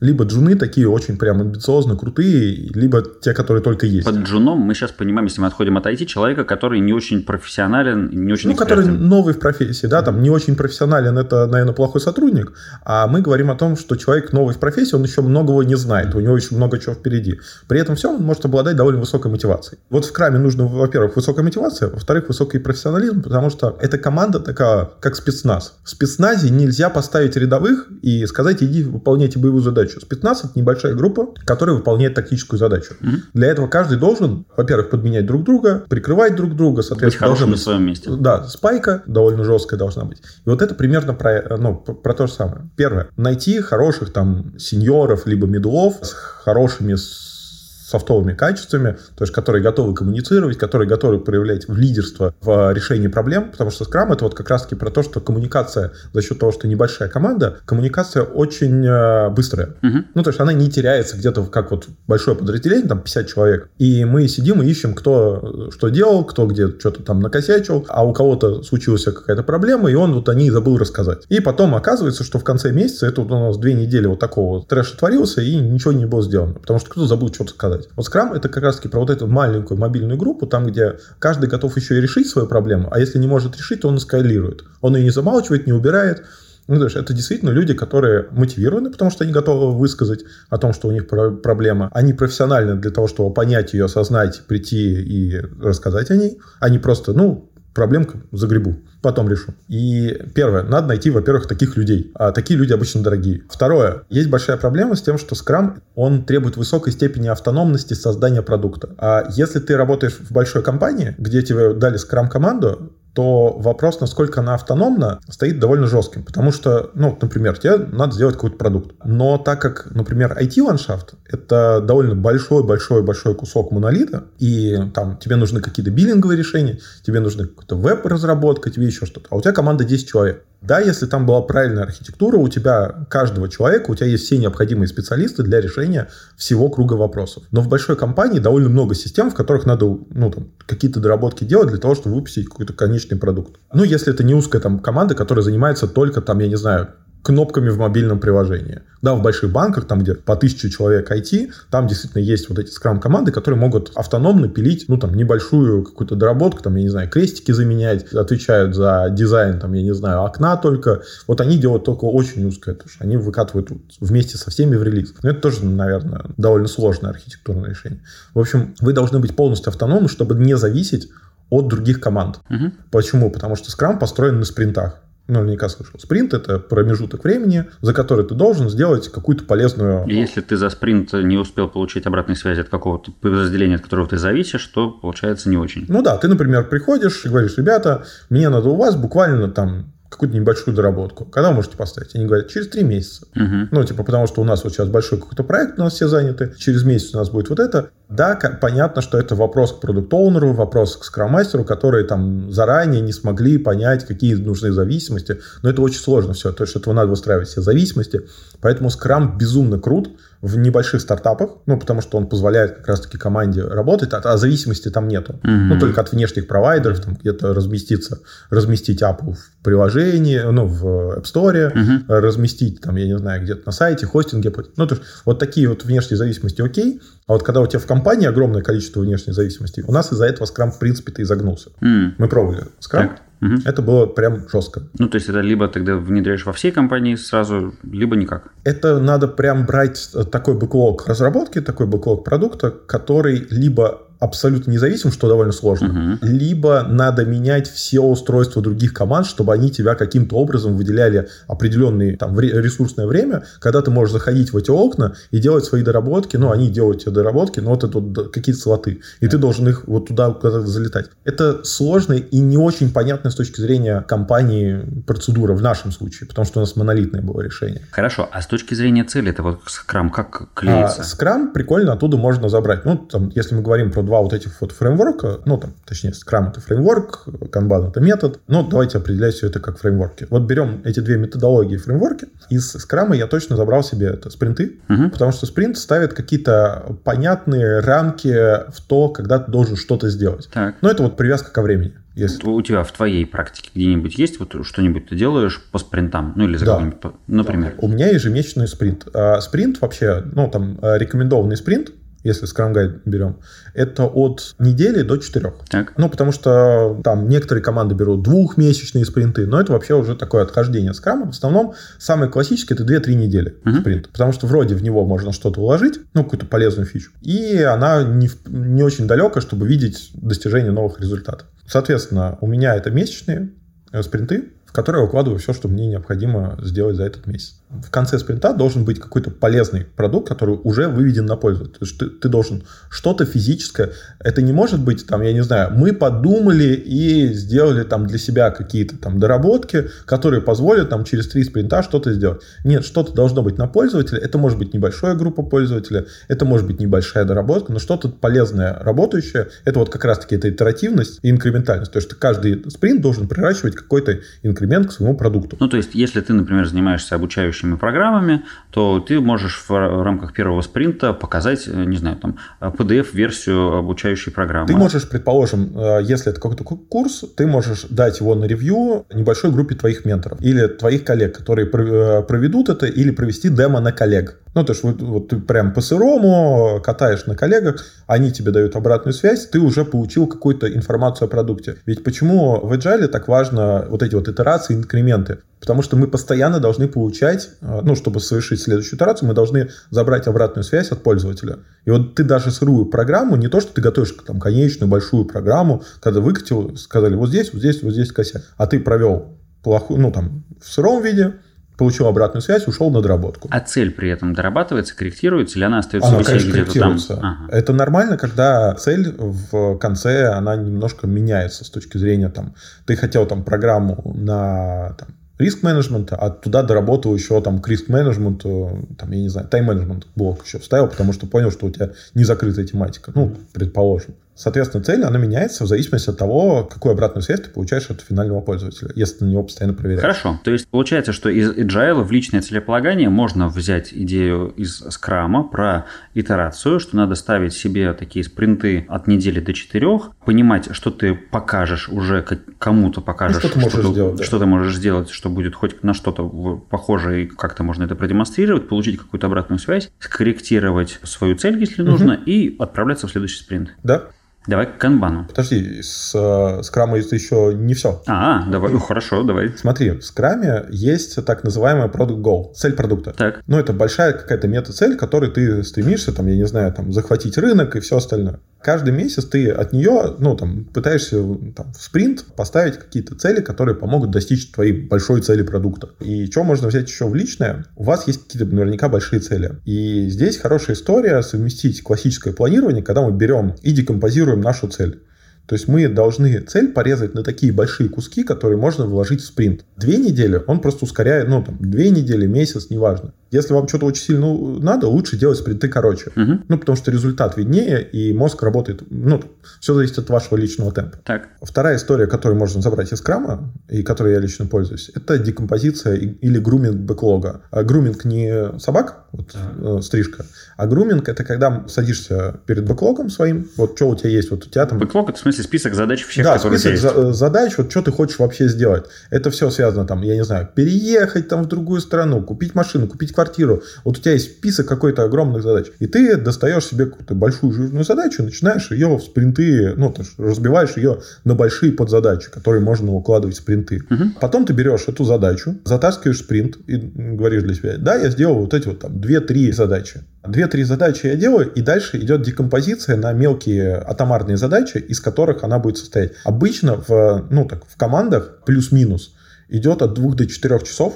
либо джуны такие очень прям амбициозно крутые, либо те, которые только есть. Под джуном мы сейчас понимаем, если мы отходим от IT, человека, который не очень профессионален, не очень Ну, экспертен. который новый в профессии, да, там не очень профессионален, это, наверное, плохой сотрудник, а мы говорим о том, что человек новый в профессии, он еще многого не знает, у него еще много чего впереди. При этом все он может обладать довольно высокой мотивацией. Вот в краме нужно, во-первых, высокая мотивация, во-вторых, высокий профессионализм, потому что эта команда такая, как спецназ. В спецназе нельзя поставить рядовых и сказать, иди выполняйте боевую задачу задачу. Спецназ — это небольшая группа, которая выполняет тактическую задачу. Mm-hmm. Для этого каждый должен, во-первых, подменять друг друга, прикрывать друг друга, соответственно, быть должен... на своем месте. Да, спайка довольно жесткая должна быть. И вот это примерно про, ну, про то же самое. Первое. Найти хороших там сеньоров либо медлов с хорошими софтовыми качествами, то есть которые готовы коммуницировать, которые готовы проявлять лидерство в решении проблем, потому что Scrum это вот как раз-таки про то, что коммуникация за счет того, что небольшая команда, коммуникация очень э, быстрая. Угу. Ну, то есть она не теряется где-то как вот большое подразделение, там 50 человек, и мы сидим и ищем, кто что делал, кто где что-то там накосячил, а у кого-то случилась какая-то проблема, и он вот о ней забыл рассказать. И потом оказывается, что в конце месяца, это вот у нас две недели вот такого трэша творился, и ничего не было сделано, потому что кто-то забыл что-то сказать делать. Вот Scrum это как раз таки про вот эту маленькую мобильную группу, там, где каждый готов еще и решить свою проблему, а если не может решить, то он эскалирует. Он ее не замалчивает, не убирает, Ну, то есть это действительно люди, которые мотивированы, потому что они готовы высказать о том, что у них проблема. Они профессиональны для того, чтобы понять ее, осознать, прийти и рассказать о ней. Они просто, ну, проблемка загребу, потом решу. И первое, надо найти, во-первых, таких людей. А такие люди обычно дорогие. Второе, есть большая проблема с тем, что Scrum, он требует высокой степени автономности создания продукта. А если ты работаешь в большой компании, где тебе дали Scrum команду, то вопрос, насколько она автономна, стоит довольно жестким. Потому что, ну, например, тебе надо сделать какой-то продукт. Но так как, например, IT-ландшафт — это довольно большой-большой-большой кусок монолита, и там тебе нужны какие-то биллинговые решения, тебе нужны какая-то веб-разработка, тебе еще что-то. А у тебя команда 10 человек. Да, если там была правильная архитектура, у тебя каждого человека, у тебя есть все необходимые специалисты для решения всего круга вопросов. Но в большой компании довольно много систем, в которых надо ну, там, какие-то доработки делать для того, чтобы выпустить какой-то конечный продукт. Ну, если это не узкая там команда, которая занимается только там, я не знаю, кнопками в мобильном приложении. Да, в больших банках, там, где по тысяче человек IT, там действительно есть вот эти скрам-команды, которые могут автономно пилить, ну, там, небольшую какую-то доработку, там, я не знаю, крестики заменять, отвечают за дизайн, там, я не знаю, окна только. Вот они делают только очень узкое, то что они выкатывают вместе со всеми в релиз. Но это тоже, наверное, довольно сложное архитектурное решение. В общем, вы должны быть полностью автономны, чтобы не зависеть от других команд. Угу. Почему? Потому что скрам построен на спринтах наверняка слышал. Спринт — это промежуток времени, за который ты должен сделать какую-то полезную... Если ты за спринт не успел получить обратной связи от какого-то подразделения, от которого ты зависишь, то получается не очень. Ну да, ты, например, приходишь и говоришь, ребята, мне надо у вас буквально там какую-то небольшую доработку. Когда вы можете поставить? Они говорят, через три месяца. Угу. Ну, типа, потому что у нас вот сейчас большой какой-то проект, у нас все заняты, через месяц у нас будет вот это. Да, понятно, что это вопрос к продукт-оунеру, вопрос к скрам-мастеру, которые там заранее не смогли понять, какие нужны зависимости. Но это очень сложно все. То есть, этого надо выстраивать все зависимости. Поэтому скрам безумно крут в небольших стартапах, ну, потому что он позволяет как раз-таки команде работать, а, а зависимости там нету. Mm-hmm. Ну, только от внешних провайдеров, там где-то разместиться, разместить Apple в приложении, ну, в App Store, mm-hmm. разместить, там, я не знаю, где-то на сайте, хостинге. Ну, то есть, вот такие вот внешние зависимости окей, а вот когда у тебя в компании огромное количество внешних зависимостей, у нас из-за этого скрам, в принципе-то, и загнулся. Mm. Мы пробовали скрам. Так. Угу. Это было прям жестко. Ну, то есть это либо тогда внедряешь во всей компании сразу, либо никак. Это надо прям брать такой бэклог разработки, такой бэклог продукта, который либо абсолютно независим, что довольно сложно, угу. либо надо менять все устройства других команд, чтобы они тебя каким-то образом выделяли определенное там ресурсное время, когда ты можешь заходить в эти окна и делать свои доработки, ну, они делают тебе доработки, но вот это вот какие-то слоты, и ты должен их вот туда куда-то залетать. Это сложная и не очень понятная с точки зрения компании процедура в нашем случае, потому что у нас монолитное было решение. Хорошо, а с точки зрения цели, это вот скрам как клеится? А, скрам прикольно оттуда можно забрать. Ну, там, если мы говорим про два вот этих вот фреймворка, ну, там, точнее, Scrum это фреймворк, Kanban это метод, ну, давайте определять все это как фреймворки. Вот берем эти две методологии фреймворки, из Scrum я точно забрал себе это спринты, угу. потому что спринт ставит какие-то понятные рамки в то, когда ты должен что-то сделать. Так. Но это вот привязка ко времени. Если... У тебя в твоей практике где-нибудь есть вот что-нибудь ты делаешь по спринтам? Ну или за да. например? Да. У меня ежемесячный спринт. А спринт вообще, ну там рекомендованный спринт, если Scrum Guide берем, это от недели до четырех. Так. Ну, потому что там некоторые команды берут двухмесячные спринты, но это вообще уже такое отхождение от Scrum. В основном самое классическое это 2-3 недели uh-huh. спринт, потому что вроде в него можно что-то уложить, ну, какую-то полезную фичу, и она не, не очень далека, чтобы видеть достижение новых результатов. Соответственно, у меня это месячные э, спринты, в которые я укладываю все, что мне необходимо сделать за этот месяц в конце спринта должен быть какой-то полезный продукт, который уже выведен на пользу. То есть ты, ты должен что-то физическое. Это не может быть, там, я не знаю, мы подумали и сделали там для себя какие-то там доработки, которые позволят там через три спринта что-то сделать. Нет, что-то должно быть на пользователя. Это может быть небольшая группа пользователя, это может быть небольшая доработка, но что-то полезное, работающее. Это вот как раз-таки эта итеративность и инкрементальность. То есть каждый спринт должен приращивать какой-то инкремент к своему продукту. Ну, то есть, если ты, например, занимаешься обучающим обучающими программами, то ты можешь в рамках первого спринта показать, э, не знаю, там, PDF-версию обучающей программы. Ты можешь, предположим, э, если это какой-то курс, ты можешь дать его на ревью небольшой группе твоих менторов или твоих коллег, которые э, проведут это, или провести демо на коллег. Ну, то есть вот, вот ты прям по-сырому катаешь на коллегах, они тебе дают обратную связь, ты уже получил какую-то информацию о продукте. Ведь почему в Agile так важно вот эти вот итерации, инкременты? Потому что мы постоянно должны получать, э, ну, чтобы совершить следующую итерацию, мы должны забрать обратную связь от пользователя. И вот ты даже сырую программу, не то, что ты готовишь там конечную большую программу, когда выкатил, сказали, вот здесь, вот здесь, вот здесь косяк, а ты провел плохую, ну, там, в сыром виде, получил обратную связь, ушел на доработку. А цель при этом дорабатывается, корректируется или она остается она, конечно, где-то там? Ага. Это нормально, когда цель в конце, она немножко меняется с точки зрения, там, ты хотел там программу на там, риск-менеджмента, а туда доработал еще там к риск-менеджменту, там, я не знаю, тайм-менеджмент блок еще вставил, потому что понял, что у тебя не закрытая тематика. Ну, предположим. Соответственно, цель, она меняется в зависимости от того, какую обратную связь ты получаешь от финального пользователя, если ты на него постоянно проверяешь. Хорошо. То есть получается, что из Agile в личное целеполагание можно взять идею из скрама про итерацию, что надо ставить себе такие спринты от недели до четырех, понимать, что ты покажешь уже кому-то покажешь, ну, что, ты можешь, что, сделать, да. что ты можешь сделать, что будет хоть на что-то похожее, как-то можно это продемонстрировать, получить какую-то обратную связь, скорректировать свою цель, если нужно, угу. и отправляться в следующий спринт. Да. Давай к канбану. Подожди, с э, скрама это еще не все. А, давай, ну, хорошо, давай. Смотри, в скраме есть так называемая product goal, цель продукта. Так. Ну, это большая какая-то мета-цель, к которой ты стремишься, там, я не знаю, там, захватить рынок и все остальное каждый месяц ты от нее, ну, там, пытаешься там, в спринт поставить какие-то цели, которые помогут достичь твоей большой цели продукта. И что можно взять еще в личное? У вас есть какие-то наверняка большие цели. И здесь хорошая история совместить классическое планирование, когда мы берем и декомпозируем нашу цель. То есть мы должны цель порезать на такие большие куски, которые можно вложить в спринт. Две недели он просто ускоряет, ну там, две недели, месяц, неважно. Если вам что-то очень сильно надо, лучше делать спринты короче. Угу. Ну, потому что результат виднее, и мозг работает, ну, все зависит от вашего личного темпа. Так. Вторая история, которую можно забрать из крама, и которой я лично пользуюсь, это декомпозиция или груминг бэклога. А груминг не собак, вот, э, стрижка, а груминг это когда садишься перед бэклогом своим, вот что у тебя есть, вот у тебя там... Бэклог это в смысле список задач всех, да, которые список есть. За- задач, вот что ты хочешь вообще сделать. Это все связано там, я не знаю, переехать там в другую страну, купить машину, купить квартиру. Вот у тебя есть список какой-то огромных задач. И ты достаешь себе какую-то большую жирную задачу, начинаешь ее в спринты, ну, ты разбиваешь ее на большие подзадачи, которые можно укладывать в спринты. Угу. Потом ты берешь эту задачу, затаскиваешь спринт и говоришь для себя, да, я сделал вот эти вот там 2-3 задачи. Две-три задачи я делаю, и дальше идет декомпозиция на мелкие атомарные задачи, из которых она будет состоять. Обычно в, ну, так, в командах плюс-минус идет от двух до четырех часов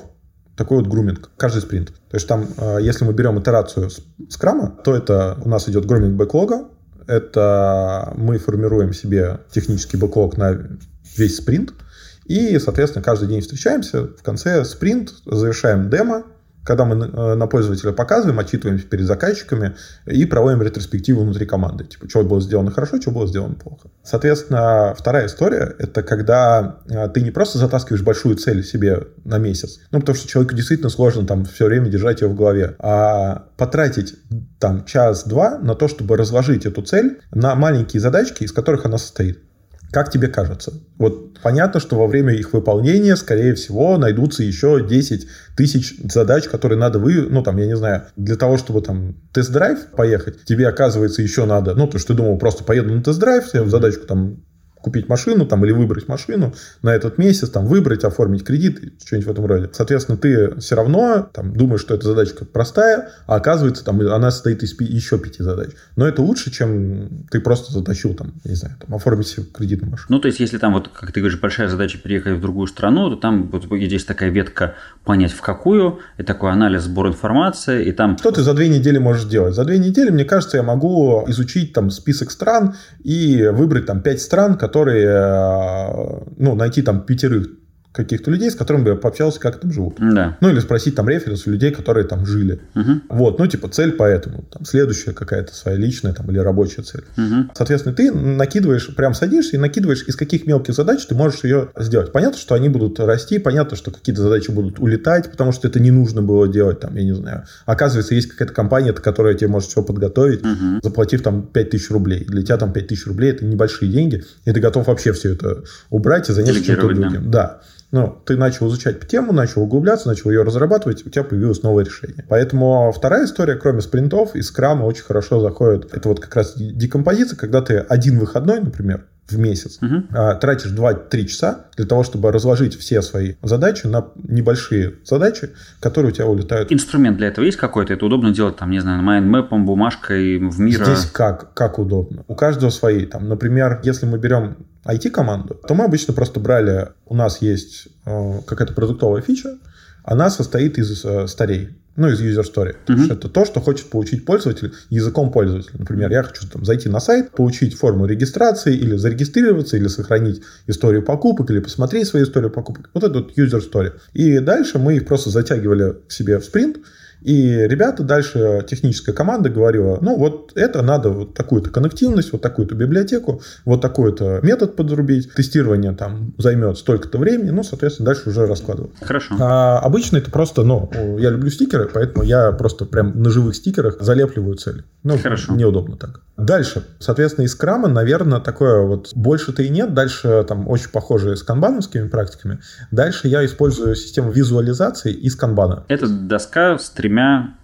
такой вот груминг, каждый спринт. То есть там, э, если мы берем итерацию скрама, то это у нас идет груминг бэклога, это мы формируем себе технический бэклог на весь спринт, и, соответственно, каждый день встречаемся, в конце спринт, завершаем демо, когда мы э, на пользователя показываем, отчитываемся перед заказчиками и проводим ретроспективу внутри команды. Типа, что было сделано хорошо, что было сделано плохо. Соответственно, вторая история – это когда э, ты не просто затаскиваешь большую цель себе на месяц, ну, потому что человеку действительно сложно там все время держать ее в голове, а потратить там час-два на то, чтобы разложить эту цель на маленькие задачки, из которых она состоит. Как тебе кажется? Вот понятно, что во время их выполнения, скорее всего, найдутся еще 10 тысяч задач, которые надо вы, ну там, я не знаю, для того, чтобы там тест-драйв поехать, тебе оказывается еще надо, ну то, что ты думал, просто поеду на тест-драйв, задачку там купить машину там, или выбрать машину на этот месяц, там, выбрать, оформить кредит, что-нибудь в этом роде. Соответственно, ты все равно там, думаешь, что эта задачка простая, а оказывается, там, она состоит из еще пяти задач. Но это лучше, чем ты просто затащил, там, не знаю, там, оформить себе кредит на машину. Ну, то есть, если там, вот, как ты говоришь, большая задача переехать в другую страну, то там вот есть такая ветка понять в какую, и такой анализ, сбор информации, и там... Что ты за две недели можешь сделать? За две недели, мне кажется, я могу изучить там список стран и выбрать там пять стран, которые которые, э, ну, найти там пятерых каких-то людей, с которыми бы я пообщался, как там живут. Да. Ну, или спросить там референс у людей, которые там жили. Угу. Вот, ну, типа, цель поэтому. Там, следующая какая-то своя личная там, или рабочая цель. Угу. Соответственно, ты накидываешь, прям садишься и накидываешь, из каких мелких задач ты можешь ее сделать. Понятно, что они будут расти, понятно, что какие-то задачи будут улетать, потому что это не нужно было делать, там, я не знаю. Оказывается, есть какая-то компания, которая тебе может все подготовить, угу. заплатив там 5000 рублей. Для тебя там 5000 рублей это небольшие деньги, и ты готов вообще все это убрать и заняться чем-то другим. Да. Ну, ты начал изучать тему, начал углубляться, начал ее разрабатывать, у тебя появилось новое решение. Поэтому вторая история, кроме спринтов, из скрама очень хорошо заходит. Это вот как раз декомпозиция, когда ты один выходной, например, в месяц, угу. тратишь 2-3 часа для того, чтобы разложить все свои задачи на небольшие задачи, которые у тебя улетают. Инструмент для этого есть какой-то? Это удобно делать, там, не знаю, майндмэпом, бумажкой, в мира? Здесь как? Как удобно? У каждого свои. Там, например, если мы берем IT-команду, то мы обычно просто брали, у нас есть э, какая-то продуктовая фича, она состоит из э, старей ну, из user story. Uh-huh. Что это то, что хочет получить пользователь языком пользователя. Например, я хочу там, зайти на сайт, получить форму регистрации, или зарегистрироваться, или сохранить историю покупок, или посмотреть свою историю покупок. Вот это вот user story. И дальше мы их просто затягивали к себе в спринт, и ребята дальше, техническая команда говорила, ну вот это надо вот такую-то коннективность, вот такую-то библиотеку, вот такой-то метод подрубить, тестирование там займет столько-то времени, ну, соответственно, дальше уже раскладывать. Хорошо. А обычно это просто, ну, я люблю стикеры, поэтому я просто прям на живых стикерах залепливаю цели. Ну, Хорошо. неудобно так. Дальше, соответственно, из крама, наверное, такое вот больше-то и нет. Дальше там очень похожие с канбановскими практиками. Дальше я использую систему визуализации из канбана. Это доска с тремя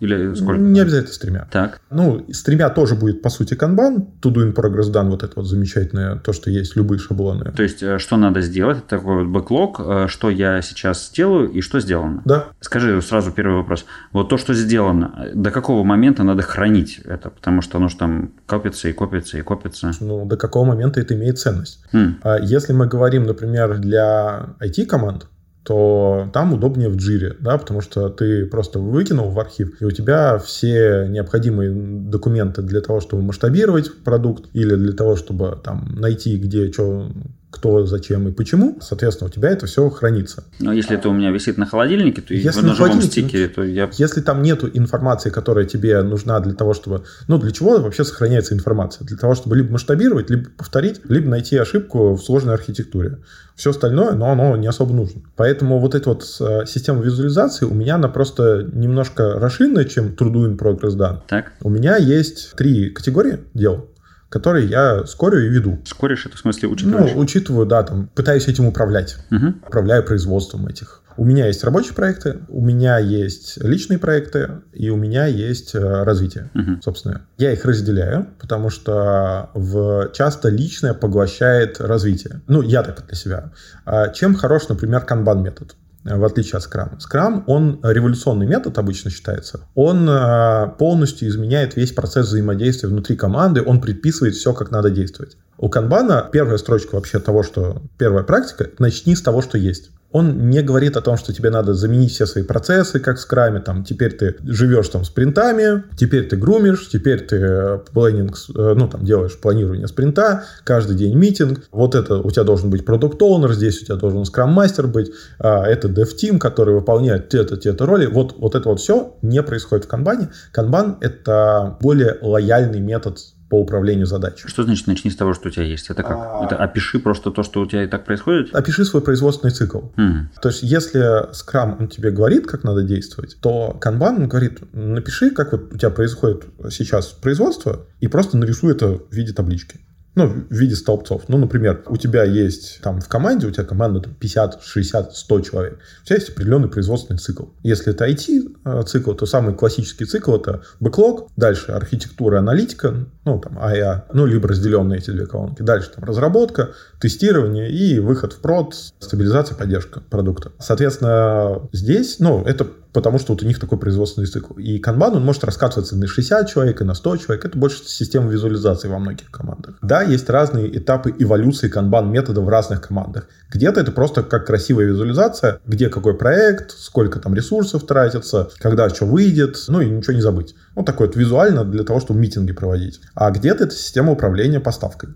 или сколько? Не обязательно с тремя. Так. Ну, с тремя тоже будет, по сути, канбан. To do in progress done, вот это вот замечательное, то, что есть любые шаблоны. То есть, э, что надо сделать? Это такой вот бэклог, э, что я сейчас сделаю и что сделано. Да. Скажи сразу первый вопрос. Вот то, что сделано, до какого момента надо хранить это? Потому что оно же там копится и копится и копится. Ну, до какого момента это имеет ценность. Mm. Если мы говорим, например, для IT-команд, то там удобнее в джире, да, потому что ты просто выкинул в архив, и у тебя все необходимые документы для того, чтобы масштабировать продукт или для того, чтобы там найти, где что кто, зачем и почему, соответственно, у тебя это все хранится. Но если это у меня висит на холодильнике, то если на живом стике, то я... Если там нету информации, которая тебе нужна для того, чтобы... Ну, для чего вообще сохраняется информация? Для того, чтобы либо масштабировать, либо повторить, либо найти ошибку в сложной архитектуре. Все остальное, но оно не особо нужно. Поэтому вот эта вот э, система визуализации у меня, она просто немножко расширенная, чем True in Progress Done. Так. У меня есть три категории дел которые я скорю и веду. Скоришь это в смысле учитываешь? Ну, учитываю, да, там, пытаюсь этим управлять. Угу. Управляю производством этих. У меня есть рабочие проекты, у меня есть личные проекты, и у меня есть э, развитие, угу. собственно. Я их разделяю, потому что в, часто личное поглощает развитие. Ну, я так для себя. А чем хорош, например, канбан-метод? В отличие от Scrum. Scrum, он революционный метод обычно считается. Он э, полностью изменяет весь процесс взаимодействия внутри команды, он предписывает все, как надо действовать. У канбана первая строчка вообще того, что первая практика, начни с того, что есть он не говорит о том, что тебе надо заменить все свои процессы, как в скраме, там, теперь ты живешь там спринтами, теперь ты грумишь, теперь ты планинг, э, ну, там, делаешь планирование спринта, каждый день митинг, вот это у тебя должен быть продукт оунер здесь у тебя должен скрам-мастер быть, а это dev-team, который выполняет те-то, те-то роли, вот, вот это вот все не происходит в канбане. Канбан — это более лояльный метод по управлению задачей. Что значит начни с того, что у тебя есть? Это как? А... Это опиши просто то, что у тебя и так происходит? Опиши свой производственный цикл. Mm. То есть, если Scrum он тебе говорит, как надо действовать, то Kanban он говорит, напиши, как вот у тебя происходит сейчас производство, и просто нарисуй это в виде таблички ну, в виде столбцов. Ну, например, у тебя есть там в команде, у тебя команда там, 50, 60, 100 человек. У тебя есть определенный производственный цикл. Если это IT-цикл, то самый классический цикл это бэклог, дальше архитектура, аналитика, ну, там, АЯ, ну, либо разделенные эти две колонки. Дальше там разработка, тестирование и выход в прод, стабилизация, поддержка продукта. Соответственно, здесь, ну, это потому что вот у них такой производственный цикл. И канбан, он может раскатываться на 60 человек, и на 100 человек. Это больше система визуализации во многих командах. Да, есть разные этапы эволюции канбан метода в разных командах. Где-то это просто как красивая визуализация, где какой проект, сколько там ресурсов тратится, когда что выйдет, ну и ничего не забыть. Вот такое вот визуально для того, чтобы митинги проводить. А где-то это система управления поставкой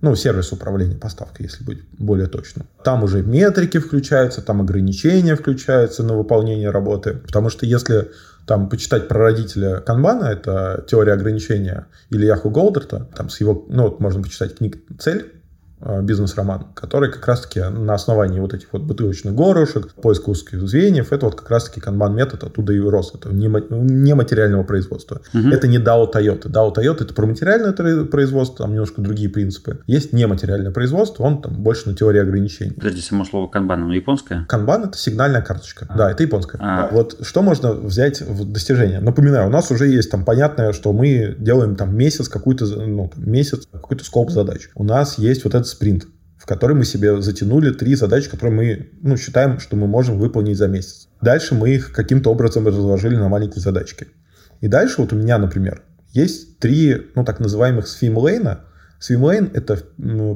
ну, сервис управления поставкой, если быть более точным. Там уже метрики включаются, там ограничения включаются на выполнение работы. Потому что если там почитать про родителя Канбана, это теория ограничения Ильяху Голдерта, там с его, ну, вот можно почитать книг «Цель», бизнес-роман, который как раз-таки на основании вот этих вот бутылочных горошек, поиска узких звеньев, это вот как раз-таки канбан-метод оттуда и рос. Это не, не материального производства. Угу. Это не DAO Toyota. DAO Toyota это про материальное производство, там немножко другие принципы. Есть нематериальное производство, он там больше на теории ограничений. Подожди, само слово канбан, оно японское? Канбан это сигнальная карточка. А. Да, это японская. А. Вот что можно взять в достижение? Напоминаю, у нас уже есть там понятное, что мы делаем там месяц какую-то, ну, там, месяц какой-то скоп задач. У нас есть вот этот спринт, в который мы себе затянули три задачи, которые мы ну, считаем, что мы можем выполнить за месяц. Дальше мы их каким-то образом разложили на маленькие задачки. И дальше вот у меня, например, есть три, ну, так называемых свимлейна. Свимлейн — это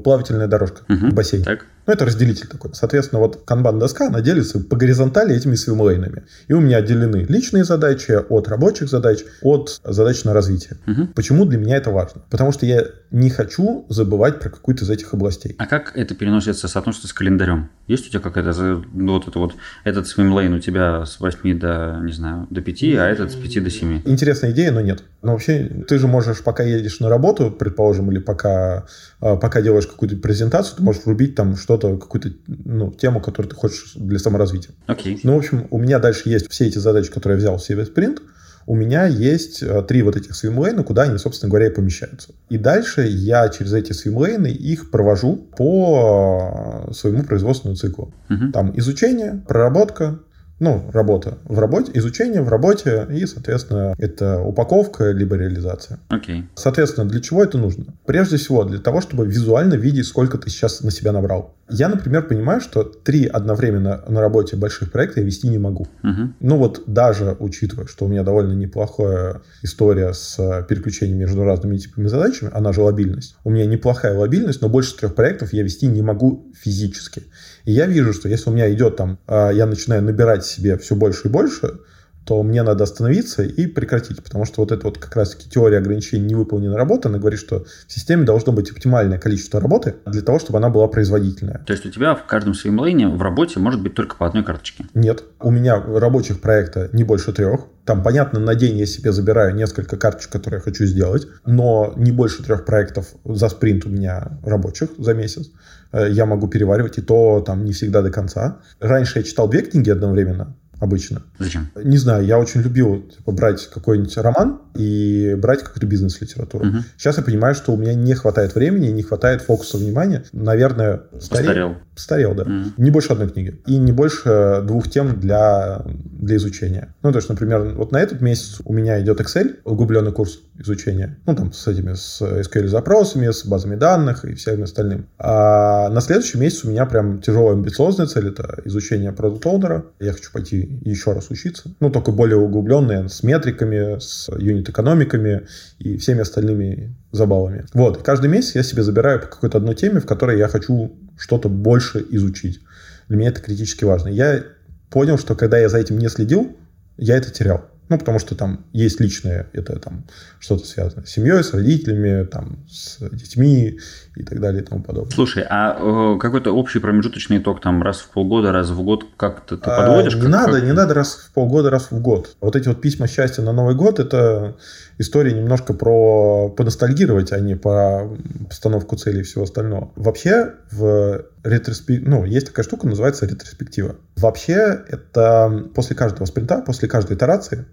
плавательная дорожка угу, в бассейне. Так. Ну, это разделитель такой. Соответственно, вот канбан-доска, она делится по горизонтали этими свимлейнами. И у меня отделены личные задачи от рабочих задач, от задач на развитие. Угу. Почему для меня это важно? Потому что я не хочу забывать про какую-то из этих областей. А как это переносится, соотносится с календарем? Есть у тебя какая-то, ну, вот это вот, этот свимлейн у тебя с 8 до, не знаю, до 5, а этот с 5 до 7? Интересная идея, но нет. Но вообще, ты же можешь, пока едешь на работу, предположим, или пока, а, пока делаешь какую-то презентацию, ты можешь врубить там что-то, какую-то ну, тему, которую ты хочешь для саморазвития. Окей. Okay. Ну, в общем, у меня дальше есть все эти задачи, которые я взял в себе спринт, у меня есть э, три вот этих свимлейна, куда они, собственно говоря, и помещаются. И дальше я через эти свимлейны их провожу по э, своему производственному циклу. Угу. Там изучение, проработка, ну, работа в работе, изучение в работе и, соответственно, это упаковка либо реализация. Окей. Okay. Соответственно, для чего это нужно? Прежде всего, для того, чтобы визуально видеть, сколько ты сейчас на себя набрал. Я, например, понимаю, что три одновременно на работе больших проекта я вести не могу. Uh-huh. Ну вот даже учитывая, что у меня довольно неплохая история с переключением между разными типами задачами, она же лобильность. У меня неплохая лобильность, но больше трех проектов я вести не могу физически. И я вижу, что если у меня идет там, а, я начинаю набирать себе все больше и больше, то мне надо остановиться и прекратить, потому что вот это вот как раз-таки теория ограничений невыполненной работы, она говорит, что в системе должно быть оптимальное количество работы для того, чтобы она была производительная. То есть у тебя в каждом свимлейне в работе может быть только по одной карточке? Нет. У меня рабочих проекта не больше трех. Там, понятно, на день я себе забираю несколько карточек, которые я хочу сделать, но не больше трех проектов за спринт у меня рабочих за месяц. Э, я могу переваривать, и то там не всегда до конца. Раньше я читал две книги одновременно, обычно. Зачем? Не знаю, я очень любил типа, брать какой-нибудь роман и брать какую-то бизнес-литературу. Угу. Сейчас я понимаю, что у меня не хватает времени, не хватает фокуса внимания. Наверное, старел. Старел, да. Mm. Не больше одной книги. И не больше двух тем для, для изучения. Ну, то есть, например, вот на этот месяц у меня идет Excel, углубленный курс изучения. Ну, там, с этими, с SQL-запросами, с базами данных и всем остальным. А на следующий месяц у меня прям тяжелая амбициозная цель — это изучение продукт оунера Я хочу пойти еще раз учиться. Ну, только более углубленные, с метриками, с юнит-экономиками и всеми остальными забавами. Вот. Каждый месяц я себе забираю по какой-то одной теме, в которой я хочу что-то больше изучить. Для меня это критически важно. Я понял, что когда я за этим не следил, я это терял. Ну, потому что там есть личное, это там что-то связано с семьей, с родителями, там, с детьми и так далее и тому подобное. Слушай, а э, какой-то общий промежуточный итог там раз в полгода, раз в год как-то ты подводишь? А, не как, надо, как... не надо раз в полгода, раз в год. Вот эти вот письма счастья на Новый год, это история немножко про поностальгировать, а не по постановку целей и всего остального. Вообще в ретроспективе, ну, есть такая штука, называется ретроспектива. Вообще это после каждого спринта, после каждой итерации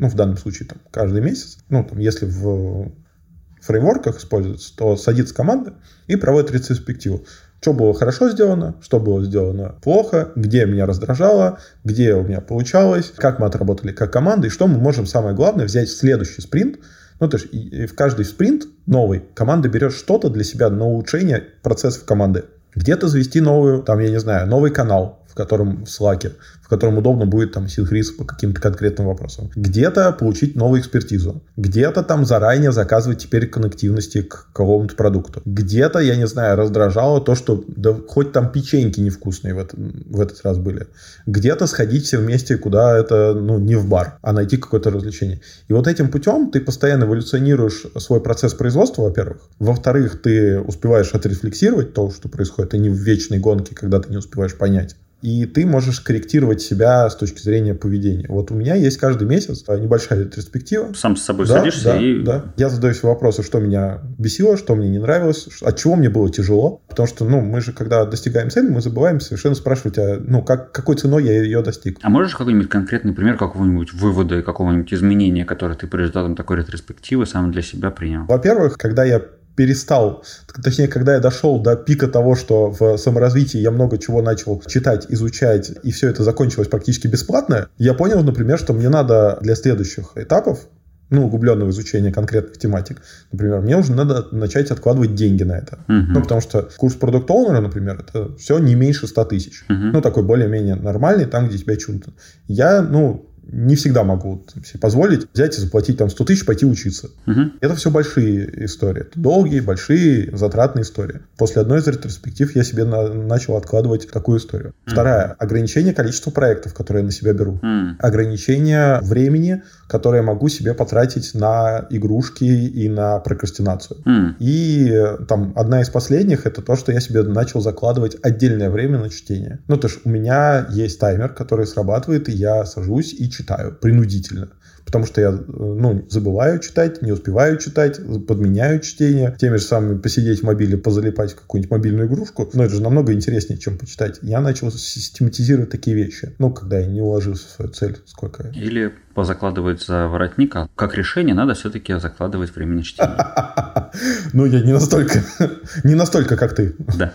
ну, в данном случае там, каждый месяц, ну, там, если в фреймворках используется, то садится команда и проводит ретроспективу. Что было хорошо сделано, что было сделано плохо, где меня раздражало, где у меня получалось, как мы отработали как команда, и что мы можем, самое главное, взять в следующий спринт. Ну, то есть и в каждый спринт новый команда берет что-то для себя на улучшение процессов команды. Где-то завести новую, там, я не знаю, новый канал, в котором в Slack, котором удобно будет там синхриз по каким-то конкретным вопросам. Где-то получить новую экспертизу. Где-то там заранее заказывать теперь коннективности к какому-то продукту. Где-то, я не знаю, раздражало то, что да хоть там печеньки невкусные в, этот в этот раз были. Где-то сходить все вместе куда это, ну, не в бар, а найти какое-то развлечение. И вот этим путем ты постоянно эволюционируешь свой процесс производства, во-первых. Во-вторых, ты успеваешь отрефлексировать то, что происходит, а не в вечной гонке, когда ты не успеваешь понять и ты можешь корректировать себя с точки зрения поведения. Вот у меня есть каждый месяц небольшая ретроспектива. Сам с собой да, садишься да, и... Да, я задаю себе вопросы, что меня бесило, что мне не нравилось, от чего мне было тяжело. Потому что, ну, мы же, когда достигаем цели, мы забываем совершенно спрашивать, а, ну, как, какой ценой я ее достиг. А можешь какой-нибудь конкретный пример какого-нибудь вывода, какого-нибудь изменения, которое ты по результатам такой ретроспективы сам для себя принял? Во-первых, когда я перестал, точнее, когда я дошел до пика того, что в саморазвитии я много чего начал читать, изучать, и все это закончилось практически бесплатно, я понял, например, что мне надо для следующих этапов ну, углубленного изучения конкретных тематик, например, мне уже надо начать откладывать деньги на это. Uh-huh. Ну, потому что курс продукт оунера например, это все не меньше 100 тысяч. Uh-huh. Ну, такой более-менее нормальный, там, где тебя чудно. Я, ну, не всегда могу себе позволить взять и заплатить там 100 тысяч, пойти учиться. Угу. Это все большие истории. Это долгие, большие, затратные истории. После одной из ретроспектив я себе на, начал откладывать такую историю. Угу. Вторая. Ограничение количества проектов, которые я на себя беру. Угу. Ограничение времени, которое я могу себе потратить на игрушки и на прокрастинацию. Угу. И там одна из последних, это то, что я себе начал закладывать отдельное время на чтение. Ну, то есть у меня есть таймер, который срабатывает, и я сажусь и читаю читаю принудительно. Потому что я ну, забываю читать, не успеваю читать, подменяю чтение. Теми же самыми посидеть в мобиле, позалипать в какую-нибудь мобильную игрушку. Но это же намного интереснее, чем почитать. Я начал систематизировать такие вещи. Ну, когда я не уложился в свою цель, сколько я... Или позакладывать за воротника. Как решение надо все-таки закладывать время на чтение. Ну, я не настолько, не настолько, как ты. Да.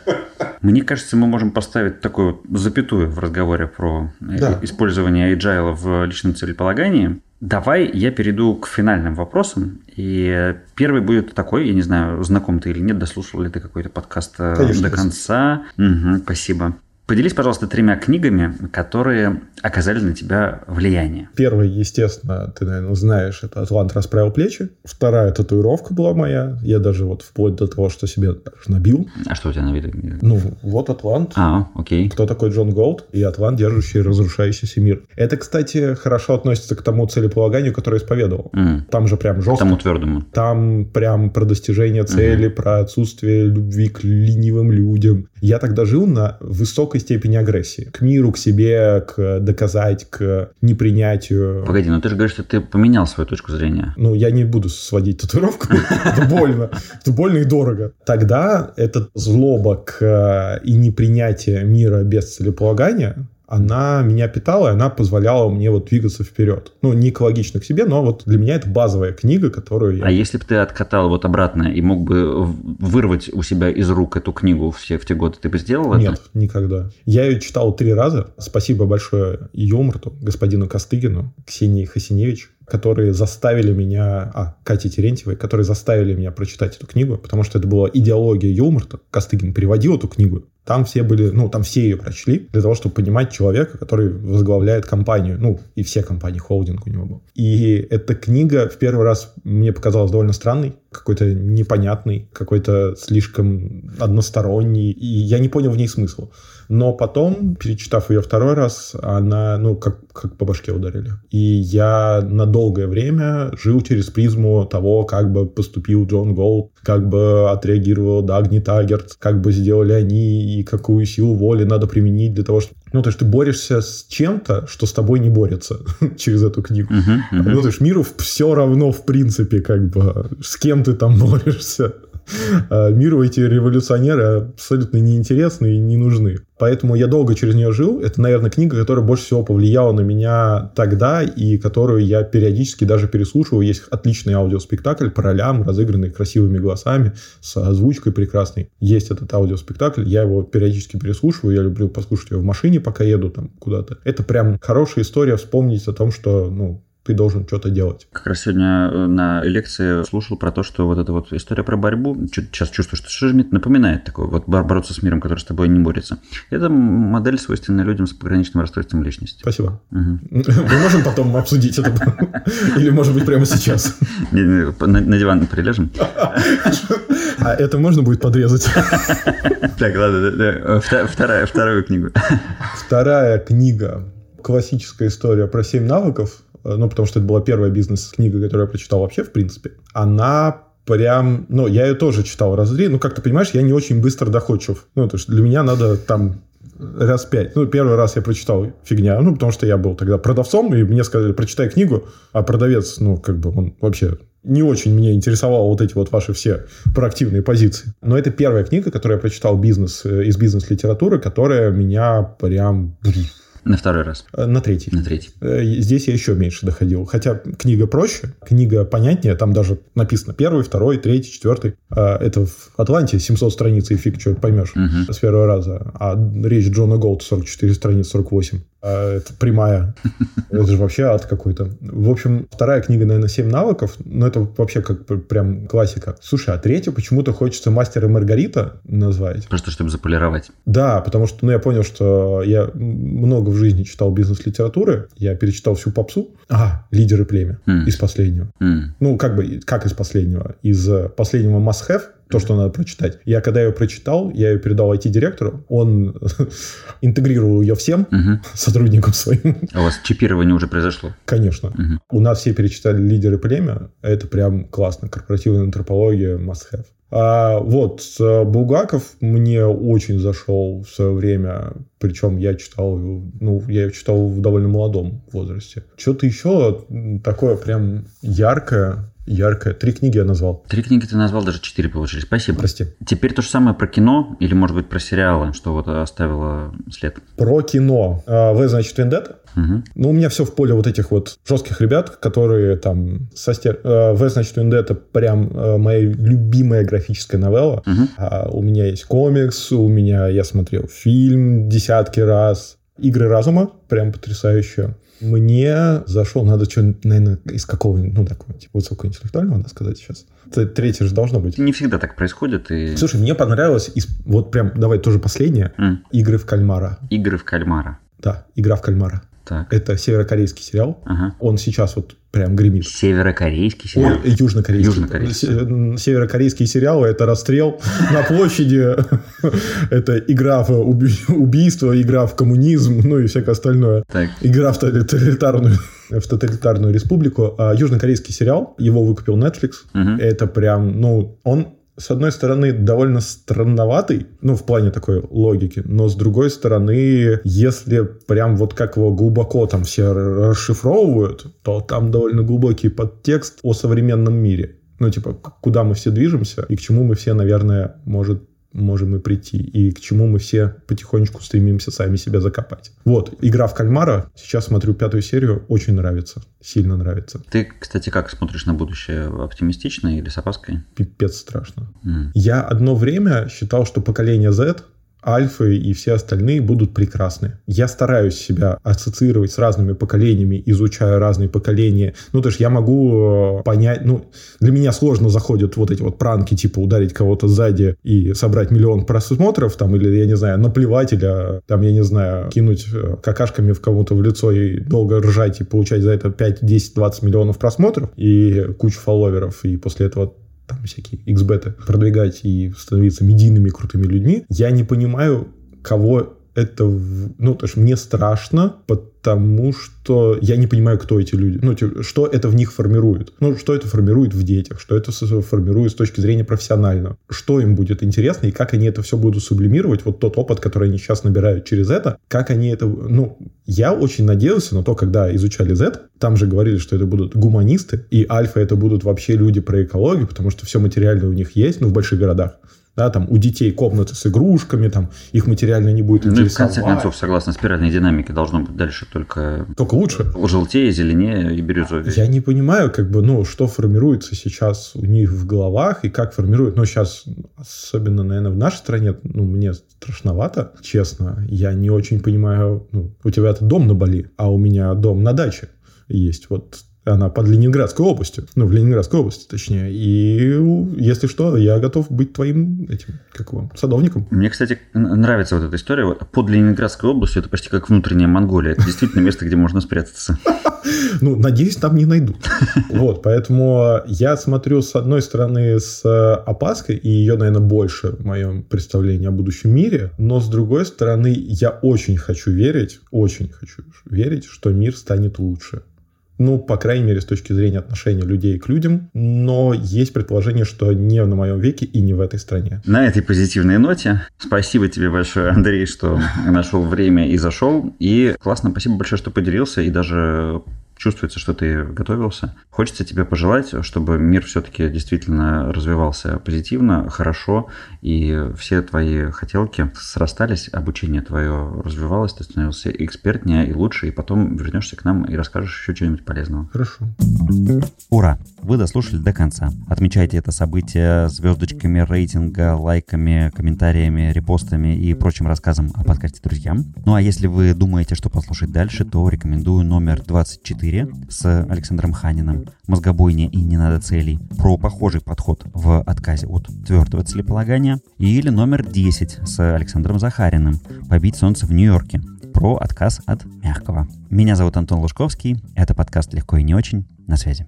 Мне кажется, мы можем поставить такую запятую в разговоре про э, да. использование agile в личном целеполагании. Давай я перейду к финальным вопросам. И первый будет такой, я не знаю, знаком ты или нет, дослушал ли ты какой-то подкаст э, Конечно, до конца. Угу, спасибо. Поделись, пожалуйста, тремя книгами, которые оказали на тебя влияние. Первая, естественно, ты, наверное, знаешь, это «Атлант расправил плечи». Вторая татуировка была моя. Я даже вот вплоть до того, что себе набил. А что у тебя на виду? Ну, вот Атлант. А, окей. Кто такой Джон Голт? И Атлант, держащий разрушающийся мир. Это, кстати, хорошо относится к тому целеполаганию, которое исповедовал. М-м. Там же прям жестко. Тому твердому. Там прям про достижение цели, м-м. про отсутствие любви к ленивым людям. Я тогда жил на высокой высокой степени агрессии. К миру, к себе, к доказать, к непринятию. Погоди, ну ты же говоришь, что ты поменял свою точку зрения. Ну, я не буду сводить татуировку. Это больно. Это больно и дорого. Тогда эта злоба к э, и непринятие мира без целеполагания она меня питала, и она позволяла мне вот двигаться вперед. Ну, не экологично к себе, но вот для меня это базовая книга, которую я... А если бы ты откатал вот обратно и мог бы вырвать у себя из рук эту книгу все в те годы, ты бы сделал это? Нет, никогда. Я ее читал три раза. Спасибо большое Юморту, господину Костыгину, Ксении Хасиневич, которые заставили меня, а, Кате Терентьевой, которые заставили меня прочитать эту книгу, потому что это была идеология Юморта. Костыгин переводил эту книгу. Там все были, ну, там все ее прочли для того, чтобы понимать человека, который возглавляет компанию. Ну, и все компании, холдинг у него был. И эта книга в первый раз мне показалась довольно странной, какой-то непонятный, какой-то слишком односторонний, и я не понял в ней смысла. Но потом, перечитав ее второй раз, она, ну, как, как по башке ударили. И я на долгое время жил через призму того, как бы поступил Джон Голд, как бы отреагировал Дагни Таггерт, как бы сделали они и какую силу воли надо применить для того, чтобы ну, то есть ты борешься с чем-то, что с тобой не борется через эту книгу. Uh-huh, uh-huh. Ну, то есть миру все равно, в принципе, как бы, с кем ты там борешься. А миру эти революционеры абсолютно неинтересны и не нужны. Поэтому я долго через нее жил. Это, наверное, книга, которая больше всего повлияла на меня тогда и которую я периодически даже переслушиваю. Есть отличный аудиоспектакль по ролям, разыгранный красивыми голосами, с озвучкой прекрасной. Есть этот аудиоспектакль, я его периодически переслушиваю. Я люблю послушать его в машине, пока еду там куда-то. Это прям хорошая история вспомнить о том, что, ну, ты должен что-то делать. Как раз сегодня э, на лекции слушал про то, что вот эта вот история про борьбу, сейчас чувствую, что мне напоминает такое, вот бороться с миром, который с тобой не борется. Это модель, свойственная людям с пограничным расстройством личности. Спасибо. Угу. Мы можем потом обсудить это? Или, может быть, прямо сейчас? На диван прилежем? А это можно будет подрезать? Так, ладно, вторая, вторую книгу. Вторая книга классическая история про семь навыков Э, ну, потому что это была первая бизнес-книга, которую я прочитал вообще, в принципе, она прям, ну, я ее тоже читал раз три, ну, как ты понимаешь, я не очень быстро доходчив. Ну, то есть для меня надо там раз пять. Ну, первый раз я прочитал фигня, ну, потому что я был тогда продавцом, и мне сказали, прочитай книгу, а продавец, ну, как бы он вообще не очень меня интересовало вот эти вот ваши все проактивные позиции. Но это первая книга, которую я прочитал бизнес, э, из бизнес-литературы, которая меня прям на второй раз. Э, на третий. На третий. Э, здесь я еще меньше доходил. Хотя книга проще, книга понятнее. Там даже написано первый, второй, третий, четвертый. Э, это в Атланте 700 страниц, и фиг что поймешь угу. с первого раза. А речь Джона Голд 44 страниц, 48. А, это прямая. Это же вообще ад какой-то. В общем, вторая книга, наверное, «Семь навыков». Но это вообще как прям классика. Слушай, а третью почему-то хочется «Мастер и Маргарита» назвать. Просто чтобы заполировать. Да, потому что ну, я понял, что я много в жизни читал бизнес-литературы. Я перечитал всю попсу. А, «Лидеры племя» mm. из последнего. Mm. Ну, как бы, как из последнего? Из последнего «Must Have» то, что надо прочитать. Я когда ее прочитал, я ее передал IT-директору, он интегрировал ее всем угу. сотрудникам своим. А у вас чипирование уже произошло? Конечно. Угу. У нас все перечитали лидеры племя, это прям классно. Корпоративная антропология must have. А, вот, Булгаков мне очень зашел в свое время, причем я читал, ну, я его читал в довольно молодом возрасте. Что-то еще такое прям яркое, яркое. Три книги я назвал. Три книги ты назвал, даже четыре получились. Спасибо. Прости. Теперь то же самое про кино или, может быть, про сериалы, что вот оставило след? Про кино. А, в, значит, Вендетта. Угу. Ну, у меня все в поле вот этих вот жестких ребят, которые там со стер... В, значит, Вендетта прям а, моя любимая графическая новелла. Угу. А, у меня есть комикс, у меня я смотрел фильм десятки раз. Игры разума, прям потрясающие мне зашел, надо что, наверное, из какого-нибудь, ну, такого, типа, высокоинтеллектуального, надо сказать сейчас. Третье же должно быть. Не всегда так происходит. И... Слушай, мне понравилось, из, вот прям, давай тоже последнее, mm. «Игры в кальмара». «Игры в кальмара». Да, «Игра в кальмара». Так. Это северокорейский сериал. Ага. Он сейчас вот прям гремит. Северокорейский сериал? Ой, южнокорейский. Южнокорейский. Северокорейские сериалы – это расстрел на площади, это игра в убийство, игра в коммунизм, ну и всякое остальное. Так. Игра в тоталитарную в тоталитарную республику. А южнокорейский сериал, его выкупил Netflix. Угу. Это прям, ну, он с одной стороны, довольно странноватый, ну, в плане такой логики, но с другой стороны, если прям вот как его глубоко там все расшифровывают, то там довольно глубокий подтекст о современном мире. Ну, типа, куда мы все движемся и к чему мы все, наверное, может можем и прийти, и к чему мы все потихонечку стремимся сами себя закопать. Вот, игра в кальмара, сейчас смотрю пятую серию, очень нравится, сильно нравится. Ты, кстати, как смотришь на будущее, оптимистично или с опаской? Пипец страшно. Mm. Я одно время считал, что поколение Z альфы и все остальные будут прекрасны. Я стараюсь себя ассоциировать с разными поколениями, изучая разные поколения. Ну, то есть я могу э, понять, ну, для меня сложно заходят вот эти вот пранки, типа ударить кого-то сзади и собрать миллион просмотров, там, или, я не знаю, наплевать, или, там, я не знаю, кинуть э, какашками в кому-то в лицо и долго ржать и получать за это 5, 10, 20 миллионов просмотров и кучу фолловеров, и после этого там всякие XBT продвигать и становиться медийными крутыми людьми, я не понимаю, кого это, ну, то есть мне страшно, потому что я не понимаю, кто эти люди, ну, типа, что это в них формирует, ну, что это формирует в детях, что это формирует с точки зрения профессионального, что им будет интересно и как они это все будут сублимировать, вот тот опыт, который они сейчас набирают через это, как они это, ну, я очень надеялся на то, когда изучали Z, там же говорили, что это будут гуманисты, и альфа это будут вообще люди про экологию, потому что все материальное у них есть, ну, в больших городах да, там у детей комнаты с игрушками, там их материально не будет интересовать. Ну, в конце концов, согласно спиральной динамике, должно быть дальше только... Только лучше. Желтее, зеленее и бирюзовее. Я не понимаю, как бы, ну, что формируется сейчас у них в головах и как формирует, ну, сейчас, особенно, наверное, в нашей стране, ну, мне страшновато, честно, я не очень понимаю, ну, у тебя-то дом на Бали, а у меня дом на даче есть. Вот она под Ленинградской областью. Ну, в Ленинградской области, точнее. И если что, я готов быть твоим этим, как его, садовником. Мне, кстати, нравится вот эта история. Под Ленинградской областью это почти как внутренняя Монголия. Это действительно место, где можно спрятаться. Ну, надеюсь, там не найдут. Вот, поэтому я смотрю, с одной стороны, с опаской, и ее, наверное, больше в моем представлении о будущем мире, но с другой стороны, я очень хочу верить, очень хочу верить, что мир станет лучше Ну, по крайней мере, с точки зрения отношения людей к людям. Но есть предположение, что не на моем веке и не в этой стране. На этой позитивной ноте спасибо тебе большое, Андрей, что нашел время и зашел. И классно, спасибо большое, что поделился и даже чувствуется, что ты готовился. Хочется тебе пожелать, чтобы мир все-таки действительно развивался позитивно, хорошо, и все твои хотелки срастались, обучение твое развивалось, ты становился экспертнее и лучше, и потом вернешься к нам и расскажешь еще что-нибудь полезного. Хорошо. Ура! Вы дослушали до конца. Отмечайте это событие звездочками рейтинга, лайками, комментариями, репостами и прочим рассказом о подкасте друзьям. Ну а если вы думаете, что послушать дальше, то рекомендую номер 24 4 с Александром Ханиным «Мозгобойня и не надо целей» про похожий подход в отказе от твердого целеполагания или номер 10 с Александром Захариным «Побить солнце в Нью-Йорке» про отказ от мягкого. Меня зовут Антон Лужковский, это подкаст «Легко и не очень». На связи.